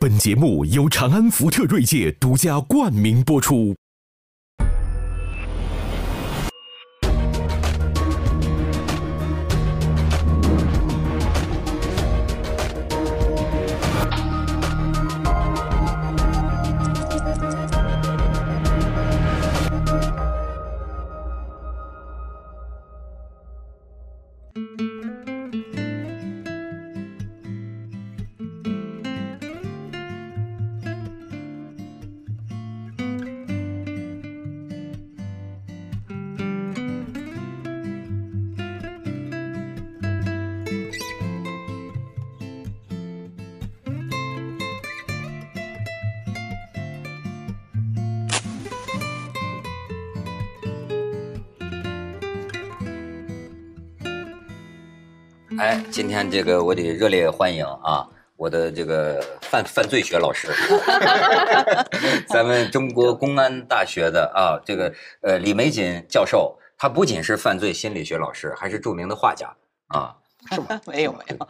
本节目由长安福特锐界独家冠名播出。今天这个我得热烈欢迎啊，我的这个犯犯罪学老师，咱们中国公安大学的啊，这个呃李玫瑾教授，他不仅是犯罪心理学老师，还是著名的画家啊。是吗？没 有没有，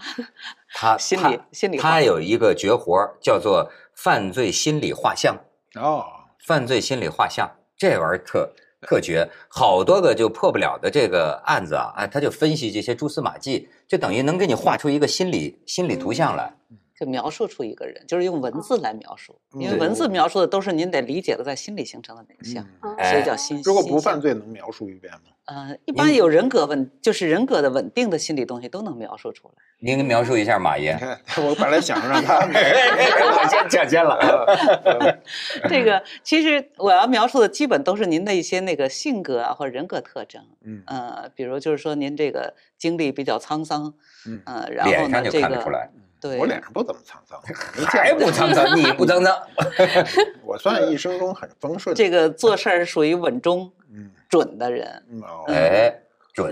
他心理心理他有一个绝活叫做犯罪心理画像哦，犯罪心理画像这玩意儿特。特绝，好多个就破不了的这个案子啊，哎，他就分析这些蛛丝马迹，就等于能给你画出一个心理心理图像来，就描述出一个人，就是用文字来描述，因为文字描述的都是您得理解的在心里形成的那个像，所以叫心。如果不犯罪，能描述一遍吗？呃，一般有人格稳，就是人格的稳定的心理东西都能描述出来。您描述一下马爷。我本来想让他，我先抢先了。这个其实我要描述的基本都是您的一些那个性格啊或者人格特征。嗯呃，比如就是说您这个经历比较沧桑。嗯呃，然后呢这个对，我脸上不怎么沧桑，还不沧桑，你不沧桑。我算一生中很丰顺。这个做事儿属于稳中。嗯。准的人，哎，准，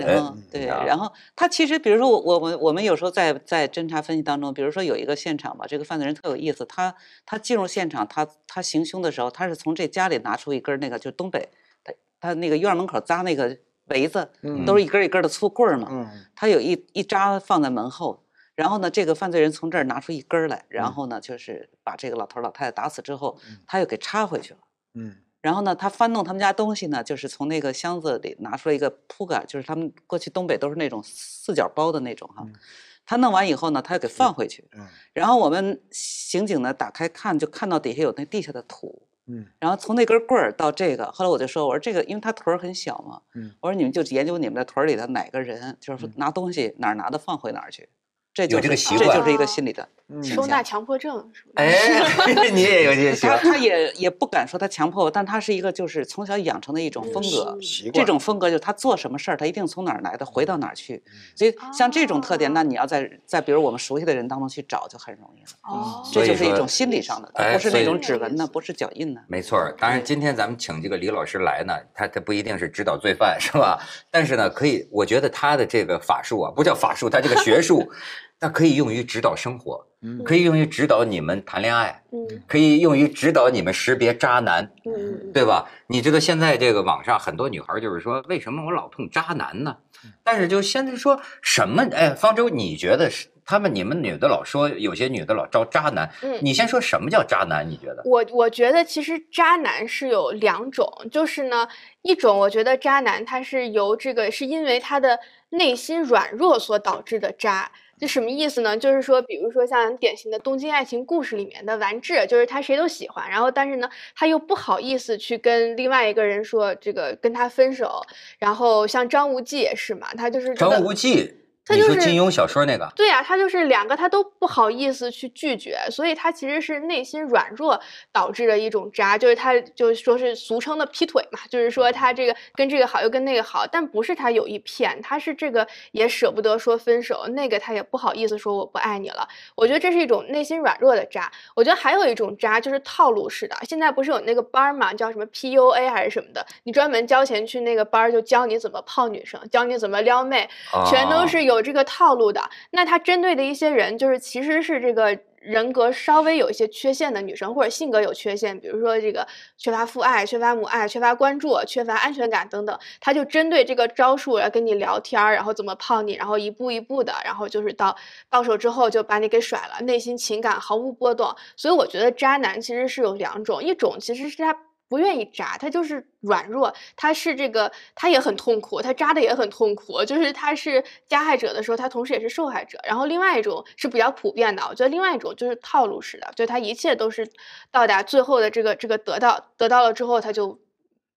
对。然后他其实，比如说我我们我们有时候在在侦查分析当中，比如说有一个现场吧，这个犯罪人特有意思，他他进入现场，他他行凶的时候，他是从这家里拿出一根那个，就东北，他他那个院门口扎那个围子，都是一根一根的粗棍儿嘛，他有一一扎放在门后，然后呢，这个犯罪人从这儿拿出一根来，然后呢，就是把这个老头老太太打死之后，他又给插回去了，嗯。然后呢，他翻弄他们家东西呢，就是从那个箱子里拿出来一个铺盖，就是他们过去东北都是那种四角包的那种哈。他弄完以后呢，他又给放回去。嗯。然后我们刑警呢打开看，就看到底下有那地下的土。嗯。然后从那根棍儿到这个，后来我就说，我说这个，因为他腿儿很小嘛。嗯。我说你们就研究你们的腿儿里的哪个人，就是拿东西哪儿拿的放回哪儿去。这有这个习惯，这就是一个心理的收纳强迫症。哎，你也有这些。他他也也不敢说他强迫，但他是一个就是从小养成的一种风格。这种风格就是他做什么事儿，他一定从哪儿来的，回到哪儿去。所以像这种特点，那你要在在比如我们熟悉的人当中去找，就很容易了。哦，这就是一种心理上的，不是那种指纹呢，不是脚印呢。没错，当然今天咱们请这个李老师来呢，他他不一定是指导罪犯，是吧？但是呢，可以，我觉得他的这个法术啊，不叫法术，他这个学术。那可以用于指导生活，可以用于指导你们谈恋爱，可以用于指导你们识别渣男，对吧？你知道现在这个网上很多女孩就是说，为什么我老碰渣男呢？但是就现在说什么？哎，方舟，你觉得是他们你们女的老说有些女的老招渣男，你先说什么叫渣男？你觉得？我我觉得其实渣男是有两种，就是呢，一种我觉得渣男他是由这个是因为他的内心软弱所导致的渣。这什么意思呢？就是说，比如说像典型的《东京爱情故事》里面的完治，就是他谁都喜欢，然后但是呢，他又不好意思去跟另外一个人说这个跟他分手。然后像张无忌也是嘛，他就是张无忌。你说金庸小说那个？对呀，他就是两个，他都不好意思去拒绝，所以他其实是内心软弱导致的一种渣，就是他就说是俗称的劈腿嘛，就是说他这个跟这个好又跟那个好，但不是他有意骗，他是这个也舍不得说分手，那个他也不好意思说我不爱你了。我觉得这是一种内心软弱的渣。我觉得还有一种渣就是套路式的，现在不是有那个班嘛，叫什么 PUA 还是什么的，你专门交钱去那个班就教你怎么泡女生，教你怎么撩妹，全都是有。有这个套路的，那他针对的一些人，就是其实是这个人格稍微有一些缺陷的女生，或者性格有缺陷，比如说这个缺乏父爱、缺乏母爱、缺乏关注、缺乏安全感等等，他就针对这个招数来跟你聊天，然后怎么泡你，然后一步一步的，然后就是到到手之后就把你给甩了，内心情感毫无波动。所以我觉得渣男其实是有两种，一种其实是他。不愿意扎，他就是软弱，他是这个，他也很痛苦，他扎的也很痛苦，就是他是加害者的时候，他同时也是受害者。然后另外一种是比较普遍的，我觉得另外一种就是套路式的，就他一切都是到达最后的这个这个得到，得到了之后他就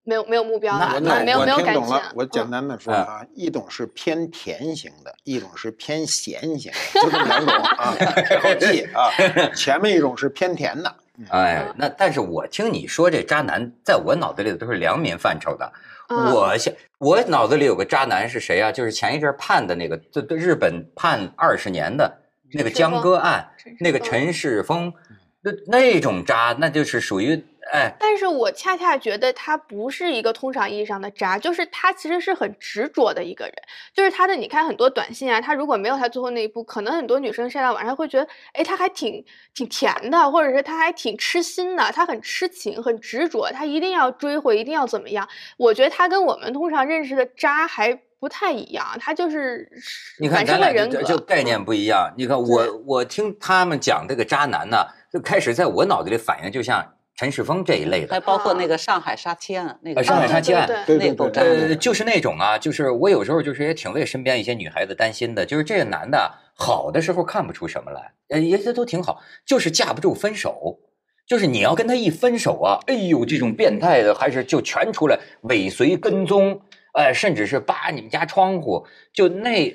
没有没有目标了，那没有没有感情听懂了。。我简嗯单的说啊，一种是偏甜型的，一种是偏咸型的，就这么两种 啊，记啊。前面一种是偏甜的，哎，那但是我听你说这渣男，在我脑子里都是良民范畴的。嗯我现我脑子里有个渣男是谁啊？就是前一阵判的那个，对对日本判二十年的那个江歌案，那个陈世峰，那那种渣，那就是属于哎，但是我恰恰觉得他不是一个通常意义上的渣，就是他其实是很执着的一个人。就是他的，你看很多短信啊，他如果没有他最后那一步，可能很多女生晒到晚上会觉得，哎，他还挺挺甜的，或者是他还挺痴心的，他很痴情，很执着，他一定要追回，一定要怎么样？我觉得他跟我们通常认识的渣还不太一样，他就是你看反咱俩就生的人格，就概念不一样。你看我我听他们讲这个渣男呢，就开始在我脑子里反应就像陈世峰这一类的还。包括那个上海杀妻案，那个呃上海杀妻案对对对对呃，就是那种啊，就是我有时候就是也挺为身边一些女孩子担心的，就是这个男的啊好的时候看不出什么来，呃，也这都挺好，就是架不住分手，就是你要跟他一分手啊，哎呦，这种变态的还是就全出来尾随跟踪，哎，甚至是扒你们家窗户，就那，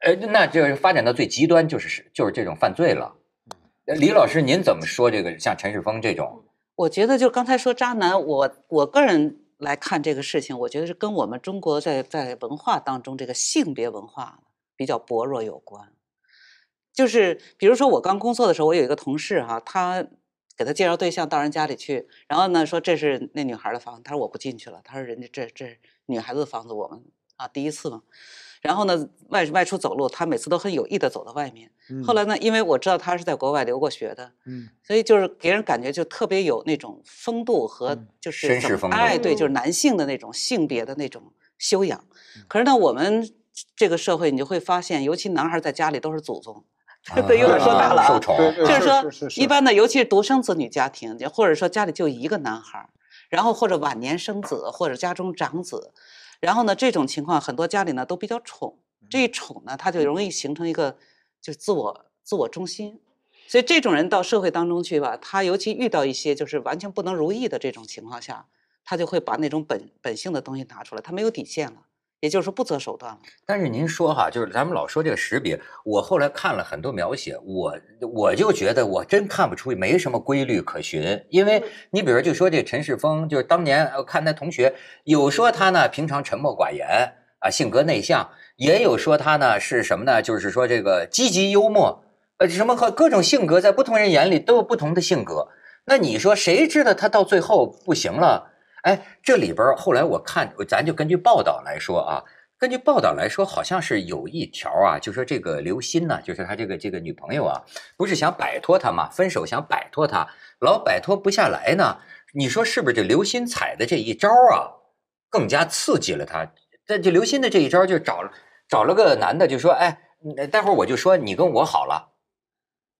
呃，那就是发展到最极端，就是就是这种犯罪了。呃李老师，您怎么说这个像陈世峰这种？我觉得就刚才说渣男，我我个人来看这个事情，我觉得是跟我们中国在在文化当中这个性别文化比较薄弱有关。就是比如说我刚工作的时候，我有一个同事哈、他给他介绍对象到人家里去，然后呢说这是那女孩的房子，他说我不进去了，他说人家这这女孩子的房子，我们啊第一次嘛。然后呢，外外出走路，他每次都很有意的走到外面。后来呢，因为我知道他是在国外留过学的，嗯，所以就是给人感觉就特别有那种风度和嗯就是怎绅士风度哎，对，就是嗯男性的那种性别的那种修养。可是呢，我们这个社会你就会发现，尤其男孩在家里都是祖宗，这有点说大了啊。受宠，就是说一般的，尤其是独生子女家庭，或者说家里就一个男孩儿，然后或者晚年生子，或者家中长子，然后呢，这种情况很多家里呢都比较宠，这一宠呢，他就容易形成一个就是自我自我中心，所以这种人到社会当中去吧，他尤其遇到一些就是完全不能如意的这种情况下，他就会把那种本本性的东西拿出来，他没有底线了，也就是说不择手段了。但是您说哈，就是咱们老说这个识别，我后来看了很多描写，我我就觉得我真看不出没什么规律可循，因为你比如就说这陈世峰，就是当年呃看他同学，有说他呢平常沉默寡言啊，性格内向，也有说他呢是什么呢？就是说这个积极幽默，呃什么和各种性格在不同人眼里都有不同的性格。那你说谁知道他到最后不行了？哎，这里边后来我看，咱就根据报道来说啊，根据报道来说，好像是有一条啊，就说这个刘鑫呢，就是他这个这个女朋友啊，不是想摆脱他嘛，分手想摆脱他，老摆脱不下来呢。你说是不是这刘鑫踩的这一招啊，更加刺激了他？这这刘鑫的这一招就找找了个男的，就说，哎，待会儿我就说你跟我好了。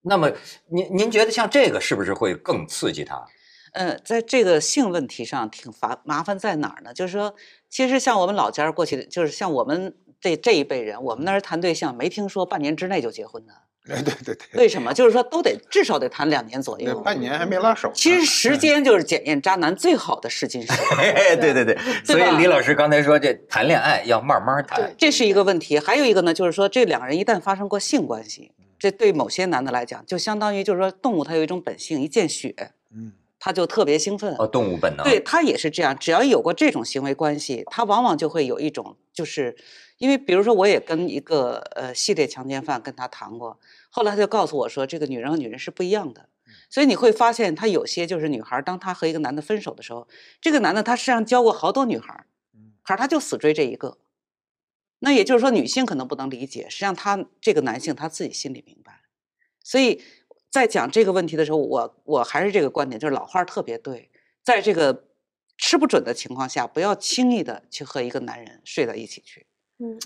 那么您您觉得像这个是不是会更刺激他？呃，在这个性问题上挺烦麻烦在哪儿呢？就是说，其实像我们老家过去的，就是像我们这这一辈人，我们那儿谈对象没听说半年之内就结婚的。哎，对对对，为什么？就是说都得至少得谈两年左那右。半年还没拉手。其实时间就是检验渣男最好的试金石，哎，对对对，所以李老师刚才说，这谈恋爱要慢慢谈。这是一个问题。还有一个呢，就是说这两个人一旦发生过性关系，这对某些男的来讲，就相当于就是说动物它有一种本性，一见血嗯，它就特别兴奋。哦，动物本能。对，他也是这样，只要有过这种行为关系，他往往就会有一种，就是因为比如说，我也跟一个呃系列强奸犯跟他谈过，后来他就告诉我说，这个女人和女人是不一样的，所以你会发现，他有些就是女孩，当她和一个男的分手的时候，这个男的他实际上交过好多女孩，可是他就死追这一个。那也就是说，女性可能不能理解，实际上他这个男性他自己心里明白，所以在讲这个问题的时候，我我还是这个观点，就是老话特别对，在这个吃不准的情况下，不要轻易的去和一个男人睡到一起去。嗯。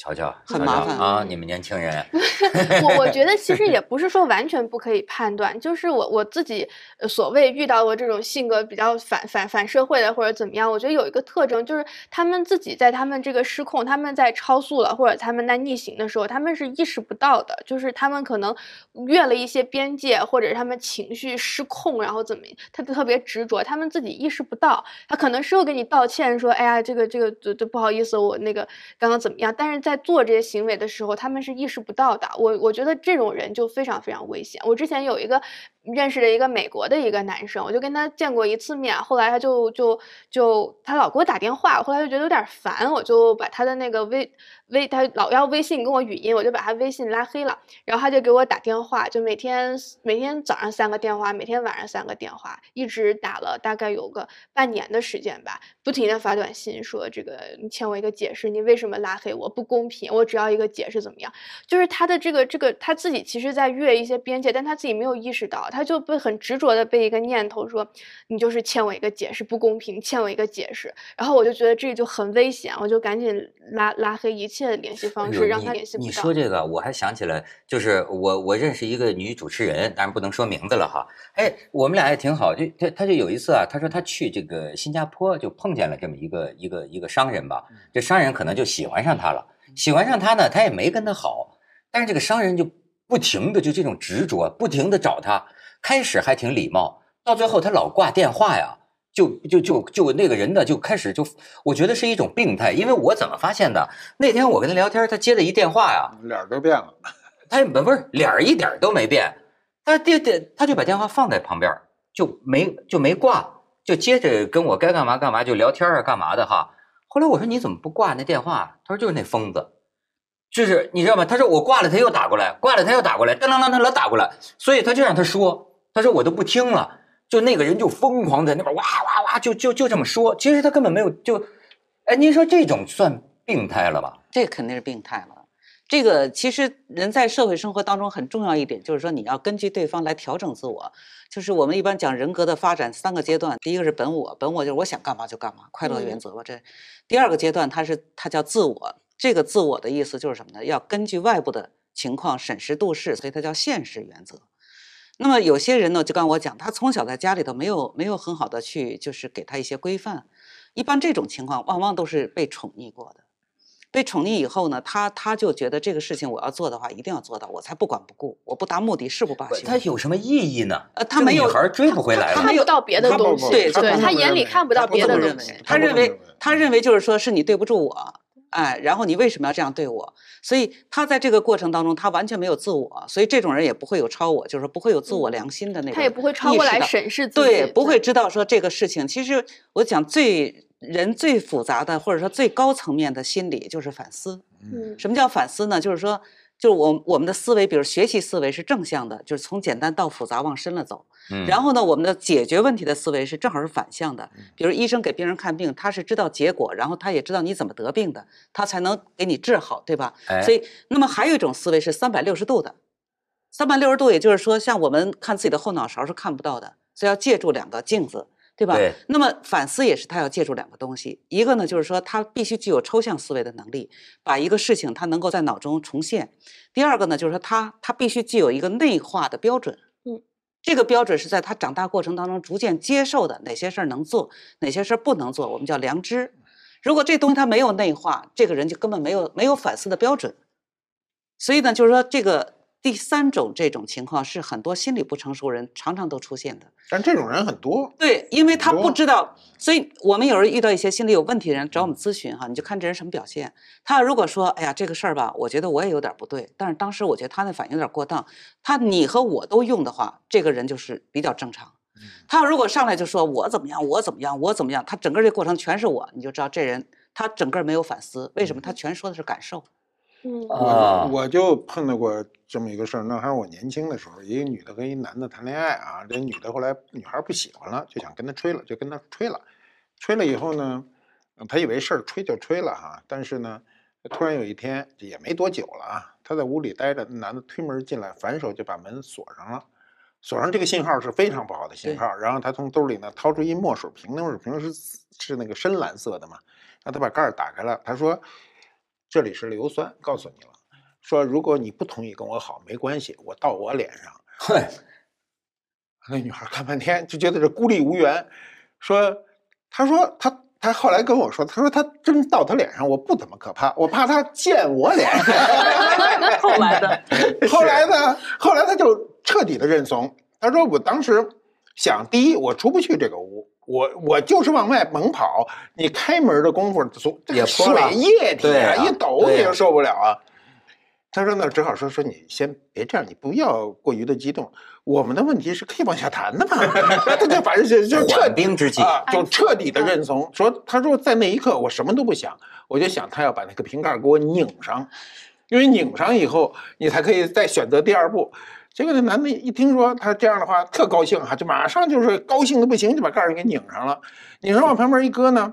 瞧瞧，很麻烦啊！你们年轻人，我我觉得其实也不是说完全不可以判断，就是我我自己呃所谓遇到过这种性格比较反反反社会的或者怎么样，我觉得有一个特征就是他们自己在他们这个失控，他们在超速了或者他们在逆行的时候，他们是意识不到的，就是他们可能越了一些边界，或者是他们情绪失控，然后怎么他特别执着，他们自己意识不到，他可能事后给你道歉说，哎呀这个这个这这不好意思，我那个刚刚怎么样，但是在在做这些行为的时候，他们是意识不到的。我我觉得这种人就非常非常危险。我之前有一个认识了一个美国的一个男生，我就跟他见过一次面，后来他就就就他老给我打电话，后来就觉得有点烦，我就把他的那个微微他老要微信跟我语音，我就把他微信拉黑了。然后他就给我打电话，就每天每天早上三个电话，每天晚上三个电话，一直打了大概有个半年的时间吧，不停的发短信说这个你欠我一个解释，你为什么拉黑我不公平，我只要一个解释怎么样？就是他的这个这个他自己其实在越一些边界，但他自己没有意识到，他就被很执着的被一个念头说你就是欠我一个解释不公平，欠我一个解释。然后我就觉得这就很危险，我就赶紧拉拉黑一切的联系方式，让他你你联系不到。说这个，我还想起来，就是我我认识一个女主持人，当然不能说名字了哈。哎，我们俩也挺好，就他他就有一次啊，他说他去这个新加坡就碰见了这么一个一个一个商人吧，这商人可能就喜欢上他了，喜欢上他呢，他也没跟他好，但是这个商人就不停的就这种执着，不停的找他，开始还挺礼貌，到最后他老挂电话呀。就就就就那个人呢，就开始就，我觉得是一种病态，因为我怎么发现的？那天我跟他聊天，他接了一电话呀，脸都变了。他也不不是脸一点都没变，他电电他就把电话放在旁边，就没就没挂，就接着跟我该干嘛干嘛就聊天啊干嘛的哈。后来我说你怎么不挂那电话？他说就是那疯子，就是你知道吗？他说我挂了他又打过来，挂了他又打过来，当当当他老打过来，所以他就让他说，他说我都不听了，就那个人就疯狂在那边哇哇哇就就就这么说，其实他根本没有就，哎，您说这种算病态了吧？这肯定是病态了。这个其实人在社会生活当中很重要一点，就是说你要根据对方来调整自我。就是我们一般讲人格的发展三个阶段，第一个是本我，本我就是我想干嘛就干嘛，快乐原则吧。这第二个阶段，它是它叫自我。这个自我的意思就是什么呢？要根据外部的情况审时度势，所以它叫现实原则。那么有些人呢，就刚我讲，他从小在家里头没有没有很好的去就是给他一些规范，一般这种情况往往都是被宠溺过的。被宠溺以后呢，他他就觉得这个事情我要做的话，一定要做到，我才不管不顾，我不达目的誓不罢休。他有什么意义呢？呃他没有孩追不回来了。没有看不到别的东西，对对他眼里看不到别的东西。他认为他认为就是说是你对不住我，哎，然后你为什么要这样对我？所以他在这个过程当中，他完全没有自我，所以这种人也不会有超我，就是说不会有自我嗯良心的那种意识的，他也不会超过来审视自己，对，不会知道说这个事情。其实我讲最人最复杂的，或者说最高层面的心理就是反思。嗯什么叫反思呢？就是说，就是我我们的思维，比如学习思维是正向的，就是从简单到复杂往深了走。嗯然后呢，我们的解决问题的思维是正好是反向的。比如医生给病人看病，他是知道结果，然后他也知道你怎么得病的，他才能给你治好，对吧？哎所以，那么还有一种思维是三百六十度的。三百六十度，也就是说，像我们看自己的后脑勺是看不到的，所以要借助两个镜子，对吧？对那么反思也是他要借助两个东西，一个呢就是说他必须具有抽象思维的能力，把一个事情他能够在脑中重现；第二个呢就是说他他必须具有一个内化的标准。嗯，这个标准是在他长大过程当中逐渐接受的，哪些事儿能做，哪些事儿不能做，我们叫良知。如果这东西他没有内化，这个人就根本没有没有反思的标准。所以呢，就是说这个第三种这种情况是很多心理不成熟人常常都出现的。但这种人很多。对，因为他不知道，所以我们有时候遇到一些心理有问题的人找我们咨询哈，你就看这人什么表现。他如果说，哎呀，这个事儿吧，我觉得我也有点儿不对，但是当时我觉得他那反应有点过当，他你和我都用的话，这个人就是比较正常。他如果上来就说我怎么样，我怎么样，我怎么样，他整个这过程全是我，你就知道这人他整个没有反思，为什么？他全说的是感受。嗯啊。我我就碰到过这么一个事儿，那还是我年轻的时候，一个女的跟一男的谈恋爱啊，这女的后来女孩不喜欢了，就想跟他吹了，就跟他吹了，吹了以后呢，呃他以为事儿吹就吹了哈，但是呢，突然有一天也没多久了啊，他在屋里待着，那男的推门进来，反手就把门锁上了，锁上这个信号是非常不好的信号。然后他从兜里呢掏出一墨水瓶，那墨水瓶是是那个深蓝色的嘛，然后他把盖儿打开了，他说这里是硫酸，告诉你了，说如果你不同意跟我好没关系，我到我脸上。嘿，那女孩看半天就觉得这孤立无援，说，她说她她后来跟我说，她说她真到她脸上，我不怎么可怕，我怕她溅我脸。后来的，后来呢，后来她就彻底的认怂。她说我当时想，第一我出不去这个屋，我我就是往外猛跑，你开门的功夫，从这也个水液体对啊一抖你就受不了啊。他说：“那只好说说你先别这样，你不要过于的激动。我们的问题是可以往下谈的嘛。”他就反正就就彻缓兵之计。啊，就彻底的认怂。说他说在那一刻我什么都不想，我就想他要把那个瓶盖给我拧上，因为拧上以后你才可以再选择第二步。结果那男的一听说他这样的话，特高兴哈，就马上就是高兴的不行，就把盖儿给拧上了。拧上往旁边一搁呢，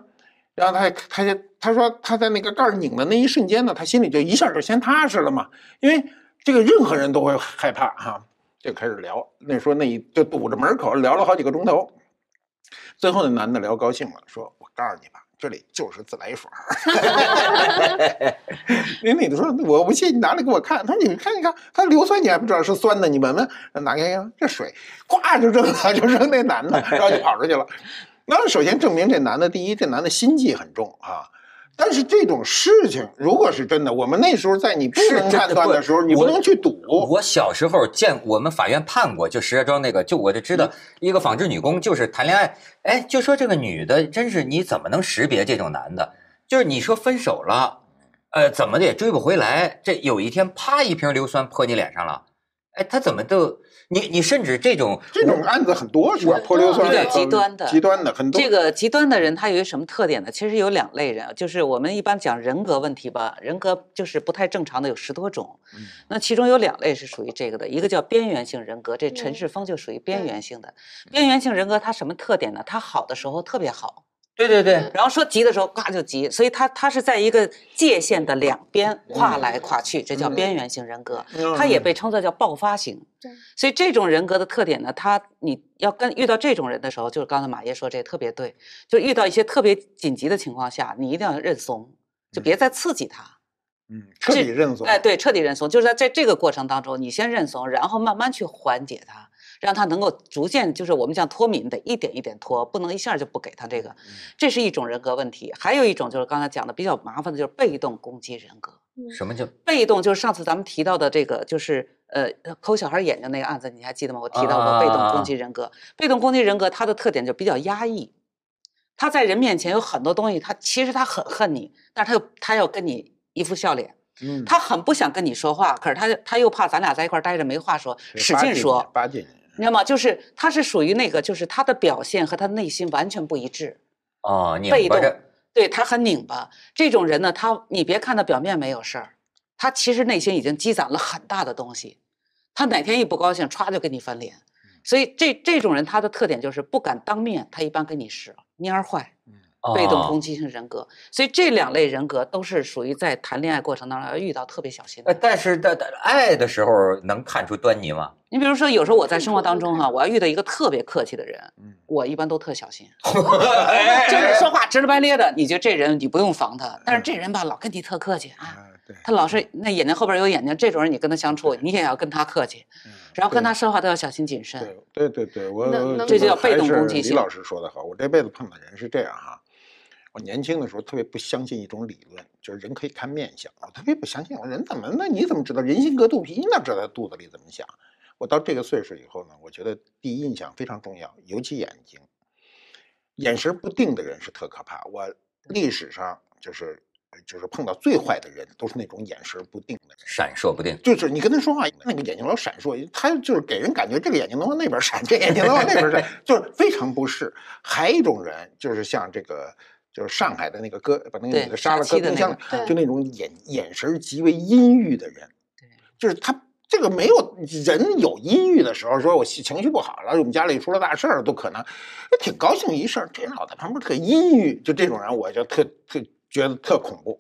然后他他就他说他在那个盖儿拧的那一瞬间呢，他心里就一下就先踏实了嘛，因为这个任何人都会害怕哈。就开始聊，那时候那一就堵着门口聊了好几个钟头，最后那男的聊高兴了，说：“我告诉你吧，这里就是自来水儿。”那女的说：“我不信，你拿来给我看。”他说：“你看一看，它硫酸你还不知道是酸的，你闻闻。”拿开呀，这水呱就扔了，就扔那男的，然后就跑出去了。那首先证明这男的，第一，这男的心计很重啊。但是这种事情如果是真的，我们那时候在你不能判断的时候，你不能去赌。我小时候见我们法院判过，就石家庄那个，就我就知道一个纺织女工就是谈恋爱，哎，就说这个女的真是你怎么能识别这种男的？就是你说分手了，呃，怎么的也追不回来，这有一天啪一瓶硫酸泼你脸上了，哎，他怎么都你你甚至这种这种案子很多是吧？泼硫酸比较的极端的极端的很多。这个极端的人，他有一个什么特点呢？其实有两类人，就是我们一般讲人格问题吧，人格就是不太正常的有十多种，嗯那其中有两类是属于这个的，一个叫边缘性人格，这陈嗯世峰就属于边缘性的。边缘性人格他什么特点呢？他好的时候特别好，对对对，然后说急的时候呱就急，所以他他是在一个界限的两边跨来跨去，这叫边缘型人格。他也被称作叫爆发型。对，所以这种人格的特点呢，他你要跟遇到这种人的时候，就是刚才马爷说这特别对，就遇到一些特别紧急的情况下，你一定要认怂，就别再刺激他。嗯，彻底认怂。哎，对，彻底认怂，就是在在这个过程当中，你先认怂，然后慢慢去缓解他，让他能够逐渐，就是我们讲脱敏得一点一点脱，不能一下就不给他这个，这是一种人格问题。还有一种就是刚才讲的比较麻烦的，就是被动攻击人格。什么叫被动就是上次咱们提到的这个，就是呃抠小孩眼睛那个案子，你还记得吗？我提到过被动攻击人格。被动攻击人格它的特点就比较压抑，他在人面前有很多东西，他其实他很恨你，但是他又他要跟你一副笑脸，嗯，他很不想跟你说话，可是他他又怕咱俩在一块儿待着没话说，使劲说，巴结你。你知道吗？就是他是属于那个，就是他的表现和他内心完全不一致。哦，拧被动，对他很拧巴。这种人呢，他你别看他表面没有事儿，他其实内心已经积攒了很大的东西。他哪天一不高兴，歘就跟你翻脸。所以这这种人他的特点就是不敢当面，他一般跟你使蔫儿坏，被动哦攻击性人格。所以这两类人格都是属于在谈恋爱过程当中要遇到特别小心呃，的。但是在在爱的时候能看出端倪吗？你比如说，有时候我在生活当中哈，我要遇到一个特别客气的人，嗯我一般都特小心。就是 说话直了白咧的，你觉得这人你不用防他，但是这人吧老跟你特客气啊，他老是那眼睛后边有眼睛，这种人你跟他相处，你也要跟他客气，嗯然后跟他说话都要小心谨慎。对对对对，我我能能这就叫被动攻击性李老师说的好，我这辈子碰的人是这样哈。我年轻的时候特别不相信一种理论，就是人可以看面相。我特别不相信，我说人怎么？那你怎么知道人心隔肚皮？你哪知道他肚子里怎么想？我到这个岁数以后呢，我觉得第一印象非常重要，尤其眼睛，眼神不定的人是特可怕。我历史上就是就是碰到最坏的人，都是那种眼神不定的人。闪烁不定。就是你跟他说话，那个眼睛老闪烁，他就是给人感觉这个眼睛能往那边闪，这眼睛能往那边闪，就是非常不适。还有一种人，就是像这个，就是上海的那个哥，把那个女的杀了，搁冰箱里，就那种眼眼神极为阴郁的人，对，就是他。这个没有人有阴郁的时候，说我情绪不好了，我们家里出了大事儿，都可能挺高兴一事儿。这人老在旁边特阴郁，就这种人，我就特特觉得特恐怖。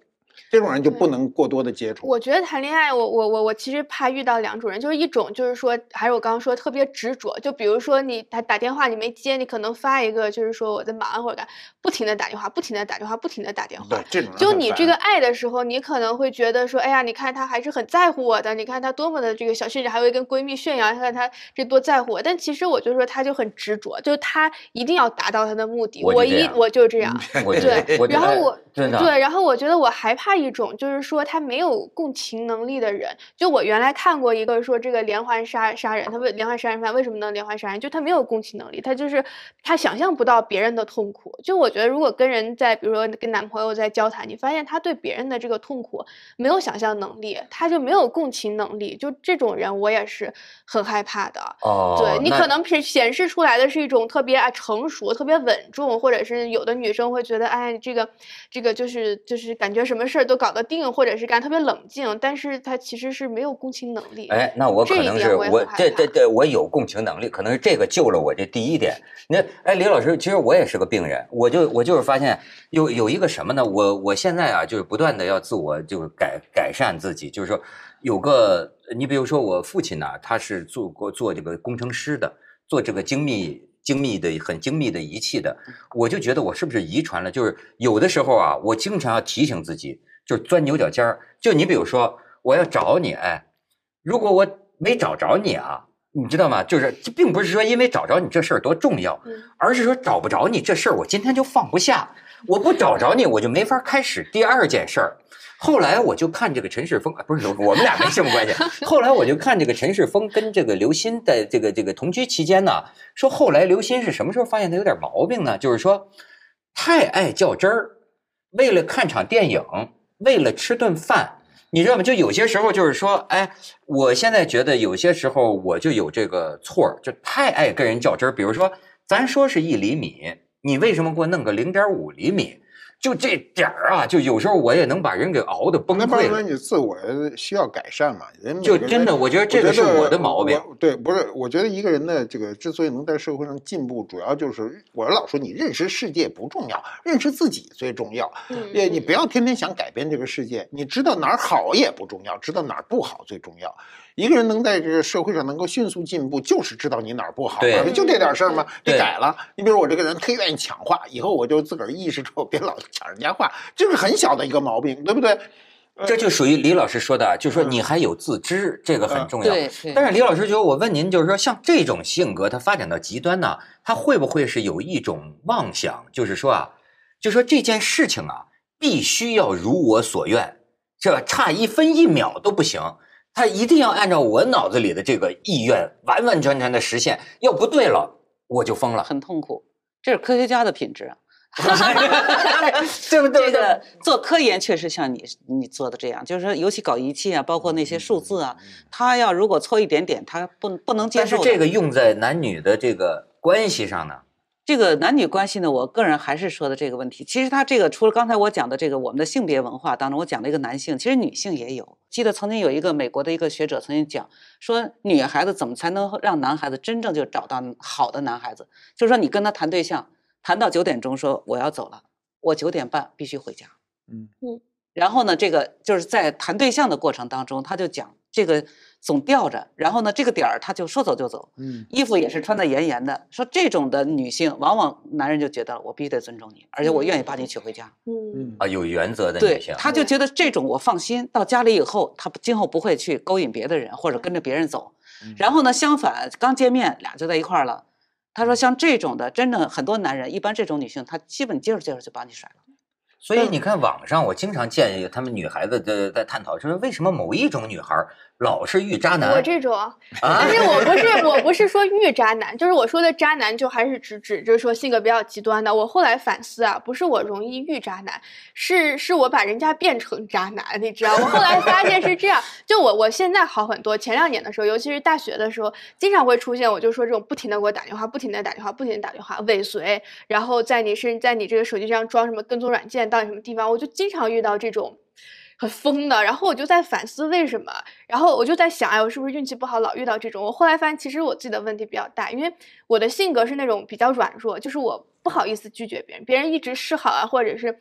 这种人就不能过多的接触。我觉得谈恋爱，我我我我其实怕遇到两种人，就是一种就是说，还是我刚刚说特别执着，就比如说你他打电话你没接，你可能发一个就是说我在忙或者干，不停的打电话，不停的打电话，不停的打电话对。，这种就你这个爱的时候，你可能会觉得说，哎呀，你看他还是很在乎我的，你看他多么的这个小，甚至还会跟闺蜜炫耀，看他这多在乎我。但其实我就说他就很执着，就他一定要达到他的目的。我一我就这样对然后我真的对，然后我觉得我还怕一种，就是说他没有共情能力的人。就我原来看过一个说这个连环杀杀人，他为连环杀人犯为什么能连环杀人？就他没有共情能力，他就是他想象不到别人的痛苦。就我觉得，如果跟人在比如说跟男朋友在交谈，你发现他对别人的这个痛苦没有想象能力，他就没有共情能力，就这种人我也是很害怕的。哦，对你可能显显示出来的是一种特别啊成熟、特别稳重，或者是有的女生会觉得，哎，这个这个就是就是感觉什么事儿都搞得定，或者是干特别冷静，但是他其实是没有共情能力。哎，那我可能是我这这这我有共情能力，可能是这个救了我这第一点。那哎，李老师，其实我也是个病人，我就我就是发现有有一个什么呢？我我现在啊，就是不断的要自我就是改改善自己，就是说有个你比如说我父亲呢，他是做过做这个工程师的，做这个精密。精密的很精密的仪器的，我就觉得我是不是遗传了？就是有的时候啊，我经常要提醒自己，就是钻牛角尖儿。就你比如说，我要找你，哎，如果我没找着你啊，你知道吗？就是这并不是说因为找着你这事儿多重要，嗯而是说找不着你这事儿，我今天就放不下。我不找着你，我就没法开始第二件事儿。后来我就看这个陈世峰，啊不是我们俩没什么关系。后来我就看这个陈世峰跟这个刘鑫的这个这个同居期间呢，说后来刘鑫是什么时候发现他有点毛病呢？就是说太爱较真儿，为了看场电影，为了吃顿饭，你知道吗？就有些时候就是说，哎，我现在觉得有些时候我就有这个错儿，就太爱跟人较真儿。比如说，咱说是一厘米，你为什么给我弄个零点五厘米？就这点儿啊，就有时候我也能把人给熬的崩那不是说。你自我需要改善嘛？人每就真的我觉得这个是我的毛病对，不是，我觉得一个人的这个之所以能在社会上进步，主要就是我老说你认识世界不重要，认识自己最重要。嗯也你不要天天想改变这个世界，你知道哪儿好也不重要，知道哪儿不好最重要。一个人能在这个社会上能够迅速进步，就是知道你哪儿不好对，就这点事儿嘛，对得改了。你比如我这个人特愿意抢话，以后我就自个儿意识着，别老抢人家话，这是很小的一个毛病，对不对？这就属于李老师说的，就是说嗯你还有自知，这个很重要。对对但是李老师，觉得我问您，就是说像这种性格，它发展到极端呢，它会不会是有一种妄想，就是说啊，就说这件事情啊，必须要如我所愿，是吧差一分一秒都不行，他一定要按照我脑子里的这个意愿完完全全的实现，要不对了我就疯了，很痛苦，这是科学家的品质啊。对不对？这个做科研确实像你你做的这样，就是说，尤其搞仪器啊，包括那些数字啊，他要如果错一点点，他不不能接受。但是这个用在男女的这个关系上呢，这个男女关系呢，我个人还是说的这个问题。其实他这个除了刚才我讲的这个我们的性别文化当中，我讲了一个男性，其实女性也有。记得曾经有一个美国的一个学者曾经讲说，女孩子怎么才能让男孩子真正就找到好的男孩子？就是说你跟他谈对象，谈到九点钟说我要走了，我九点半必须回家。嗯嗯。然后呢，这个就是在谈对象的过程当中，他就讲这个总吊着，然后呢，这个点儿他就说走就走。嗯衣服也是穿的严严的。说这种的女性，往往男人就觉得我必须得尊重你，而且我愿意把你娶回家。嗯嗯啊，有原则的对女性，，他就觉得这种我放心，到家里以后，他今后不会去勾引别的人或者跟着别人走。然后呢，相反，刚见面俩就在一块儿了。他说像这种的，真正很多男人，一般这种女性，她基本接着接着就把你甩了。所以你看，网上我经常见他们女孩子在在探讨，就是为什么某一种女孩老是遇渣男我这种，啊但？是我不是我不是说遇渣男，就是我说的渣男就还是指指就是说性格比较极端的。我后来反思啊，不是我容易遇渣男，是是我把人家变成渣男，你知道？我后来发现是这样，就我我现在好很多。前两年的时候，尤其是大学的时候，经常会出现，我就说这种不停的给我打电话，不停的打电话，不停的打电话，尾随，然后在你身在你这个手机上装什么跟踪软件，到你什么地方，我就经常遇到这种。很疯的，然后我就在反思为什么，然后我就在想，哎，我是不是运气不好，老遇到这种？我后来发现，其实我自己的问题比较大，因为我的性格是那种比较软弱，就是我不好意思拒绝别人，别人一直示好啊，或者是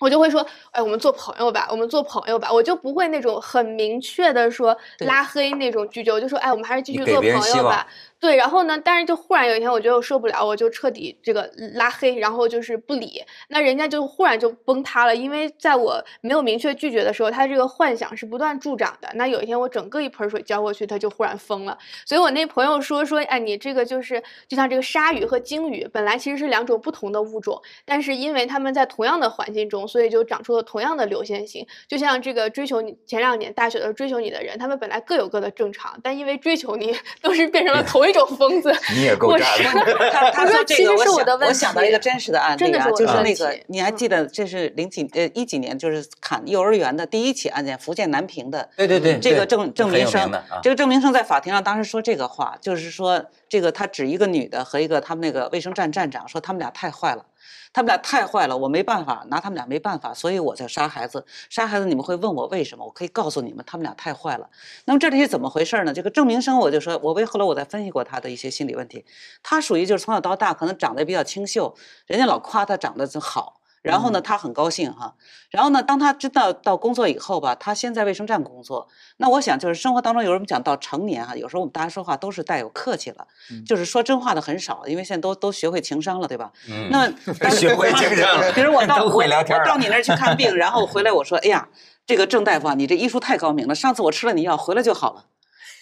我就会说，哎，我们做朋友吧，我们做朋友吧，我就不会那种很明确的说拉黑那种拒绝，我就说，哎，我们还是继续做朋友吧。对，然后呢，但是就忽然有一天，我觉得我受不了，我就彻底这个拉黑，然后就是不理，那人家就忽然就崩塌了，因为在我没有明确拒绝的时候，他这个幻想是不断助长的。那有一天我整个一盆水浇过去，他就忽然疯了。所以我那朋友说说，哎，你这个就是就像这个鲨鱼和鲸鱼，本来其实是两种不同的物种，但是因为它们在同样的环境中，所以就长出了同样的流线型。就像这个追求你前两年大学的追求你的人，他们本来各有各的正常，但因为追求你，都是变成了同一种疯子。你也够我渣的。他他说说这个，是我的问我想到一个真实的案例啊，就是那个你还记得这是零几呃一几年，就是砍幼儿园的第一起案件，福建南平的。对对对，这个郑郑很有明生这个郑明生在法庭上当时说这个话，就是说这个他指一个女的和一个他们那个卫生站站长，说他们俩太坏了，他们俩太坏了，我没办法拿他们俩没办法，所以我才杀孩子。杀孩子你们会问我为什么？我可以告诉你们，他们俩太坏了。那么这里是怎么回事呢？这个郑明生，我就说，我为后来我在分析过他的一些心理问题，他属于就是从小到大可能长得比较清秀，人家老夸他长得好。然后呢，他很高兴哈。然后呢，当他知道到工作以后吧，他先在卫生站工作。那我想就是生活当中有人讲到成年哈，有时候我们大家说话都是带有客气了，就是说真话的很少，因为现在都都学会情商了，对吧？嗯那 当学会情商了比如我到 我会聊天我到你那儿去看病，然后回来我说，哎呀，这个郑大夫啊，你这医术太高明了，上次我吃了你药回来就好了。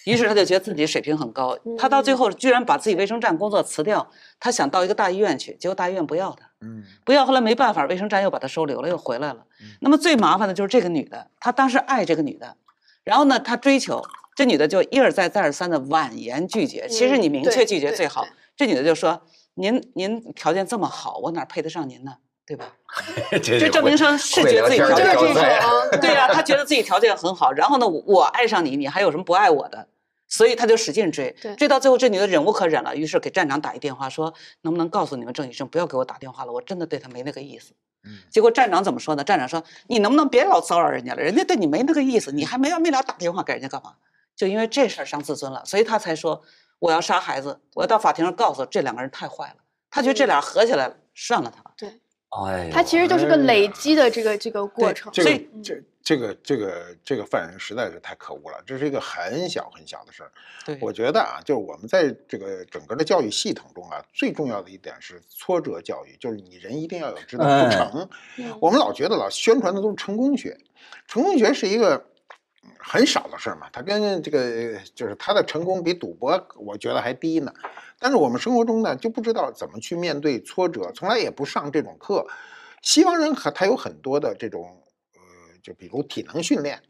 于是他就觉得自己水平很高，他到最后居然把自己卫生站工作辞掉，他想到一个大医院去，结果大医院不要他。嗯不要，后来没办法，卫生站又把他收留了，又回来了。那么最麻烦的就是这个女的，她当时爱这个女的，然后呢，她追求这女的就一而再再而三的婉言拒绝。其实你明确拒绝最好对。这女的就说：“您您条件这么好，我哪配得上您呢？对吧？”这这证明说是觉得自己条件高的高种材，对呀、他觉得自己条件很好，然后呢，我我爱上你，你还有什么不爱我的？所以他就使劲追，追到最后，这女的忍无可忍了，于是给站长打一电话说，能不能告诉你们郑医生不要给我打电话了，我真的对他没那个意思。嗯结果站长怎么说呢？站长说，你能不能别老骚扰人家了，人家对你没那个意思，你还没完没了打电话给人家干嘛？就因为这事儿伤自尊了，所以他才说我要杀孩子，我要到法庭上告诉这两个人太坏了。他觉得这俩合起来了，算了他。对，哎呦，它其实就是个累积的这个这个过程。所以这这个这个这个犯人实在是太可恶了，这是一个很小很小的事儿。对，我觉得啊，就是我们在这个整个的教育系统中啊，最重要的一点是挫折教育，就是你人一定要有知道哎不成。嗯我们老觉得老宣传的都是成功学，成功学是一个嗯很少的事儿嘛，它跟这个就是它的成功比赌博我觉得还低呢。但是我们生活中呢就不知道怎么去面对挫折，从来也不上这种课。西方人和他有很多的这种呃，就比如体能训练。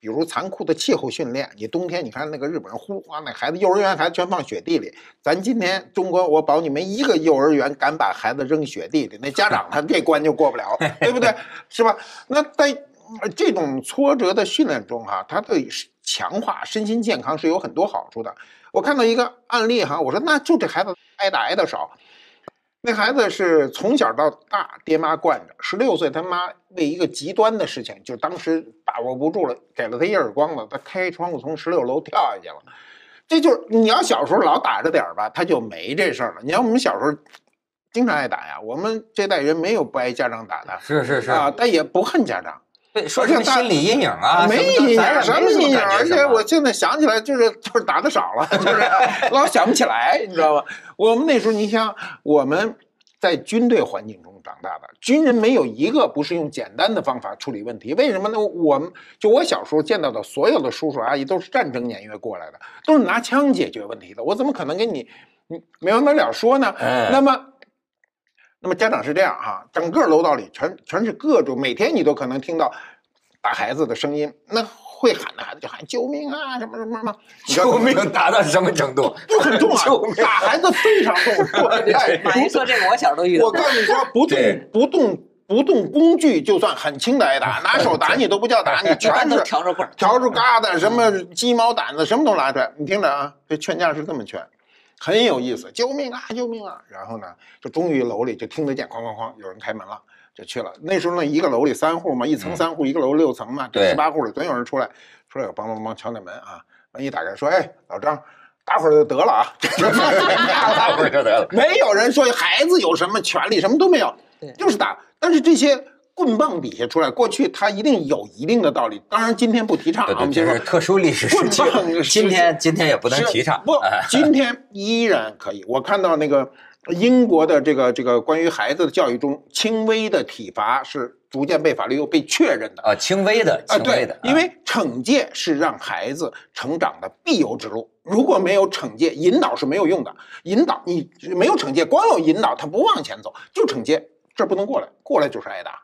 比如残酷的气候训练，你冬天你看那个日本人呼哗，那孩子幼儿园孩子全放雪地里。咱今天中国，我保你们一个幼儿园敢把孩子扔雪地里，那家长他这关就过不了，对不对？是吧？那在呃这种挫折的训练中哈、他对强化身心健康是有很多好处的。我看到一个案例哈，我说那就这孩子挨打挨得少。那孩子是从小到大爹妈惯着，十六岁他妈为一个极端的事情，就当时把握不住了，给了他一耳光子，他开窗户从十六楼跳下去了。这就是你要小时候老打着点儿吧，他就没这事儿了。你看我们小时候经常挨打呀，我们这代人没有不挨家长打的是是是啊，但也不恨家长。对，说什么心理阴影啊？没阴影什么阴影响，而且我现在想起来，就是就是打的少了，就是 老想不起来，你知道吗？我们那时候，你想我们在军队环境中长大的，军人没有一个不是用简单的方法处理问题。为什么呢？我们就我小时候见到的所有的叔叔阿姨都是战争年月过来的，都是拿枪解决问题的。我怎么可能跟你你没完没了说呢？嗯那么。那么家长是这样哈，整个楼道里全全是各种，每天你都可能听到打孩子的声音，那会喊的孩子就喊救命啊，什么什么什么，救命打到什么程度？就很重 救命啊，打孩子非常重。我哎马云说这个，我小时候都遇到我。告诉你说，不动不动不动工具，就算很轻的挨打，拿手打你都不叫打，你全 都是笤帚棍儿笤帚疙瘩，什么鸡毛掸子，什么都拿出来。你听着啊，这劝架是这么劝，很有意思，救命啊，救命啊！然后呢，就终于楼里就听得见哐哐哐，有人开门了。就去了。那时候呢，一个楼里三户嘛，一层三户，一个楼六层嘛，这对十八户里总有人出来，出来有梆梆梆敲那门啊，门一打开说：“哎，老张，打会儿就得了啊。”打会儿就得了。没有人说孩子有什么权利，什么都没有对，就是打。但是这些棍棒底下出来，过去它一定有一定的道理。当然今天不提倡啊，我们先说特殊历史时期今天今天也不能提倡。不哎，今天依然可以。我看到那个英国的这个这个关于孩子的教育中，轻微的体罚是逐渐被法律又被确认的。啊，轻微的，啊，对轻微的，，因为惩戒是让孩子成长的必由之路。如果没有惩戒，引导是没有用的。引导你没有惩戒，光有引导，他不往前走，就惩戒，这不能过来，过来就是挨打，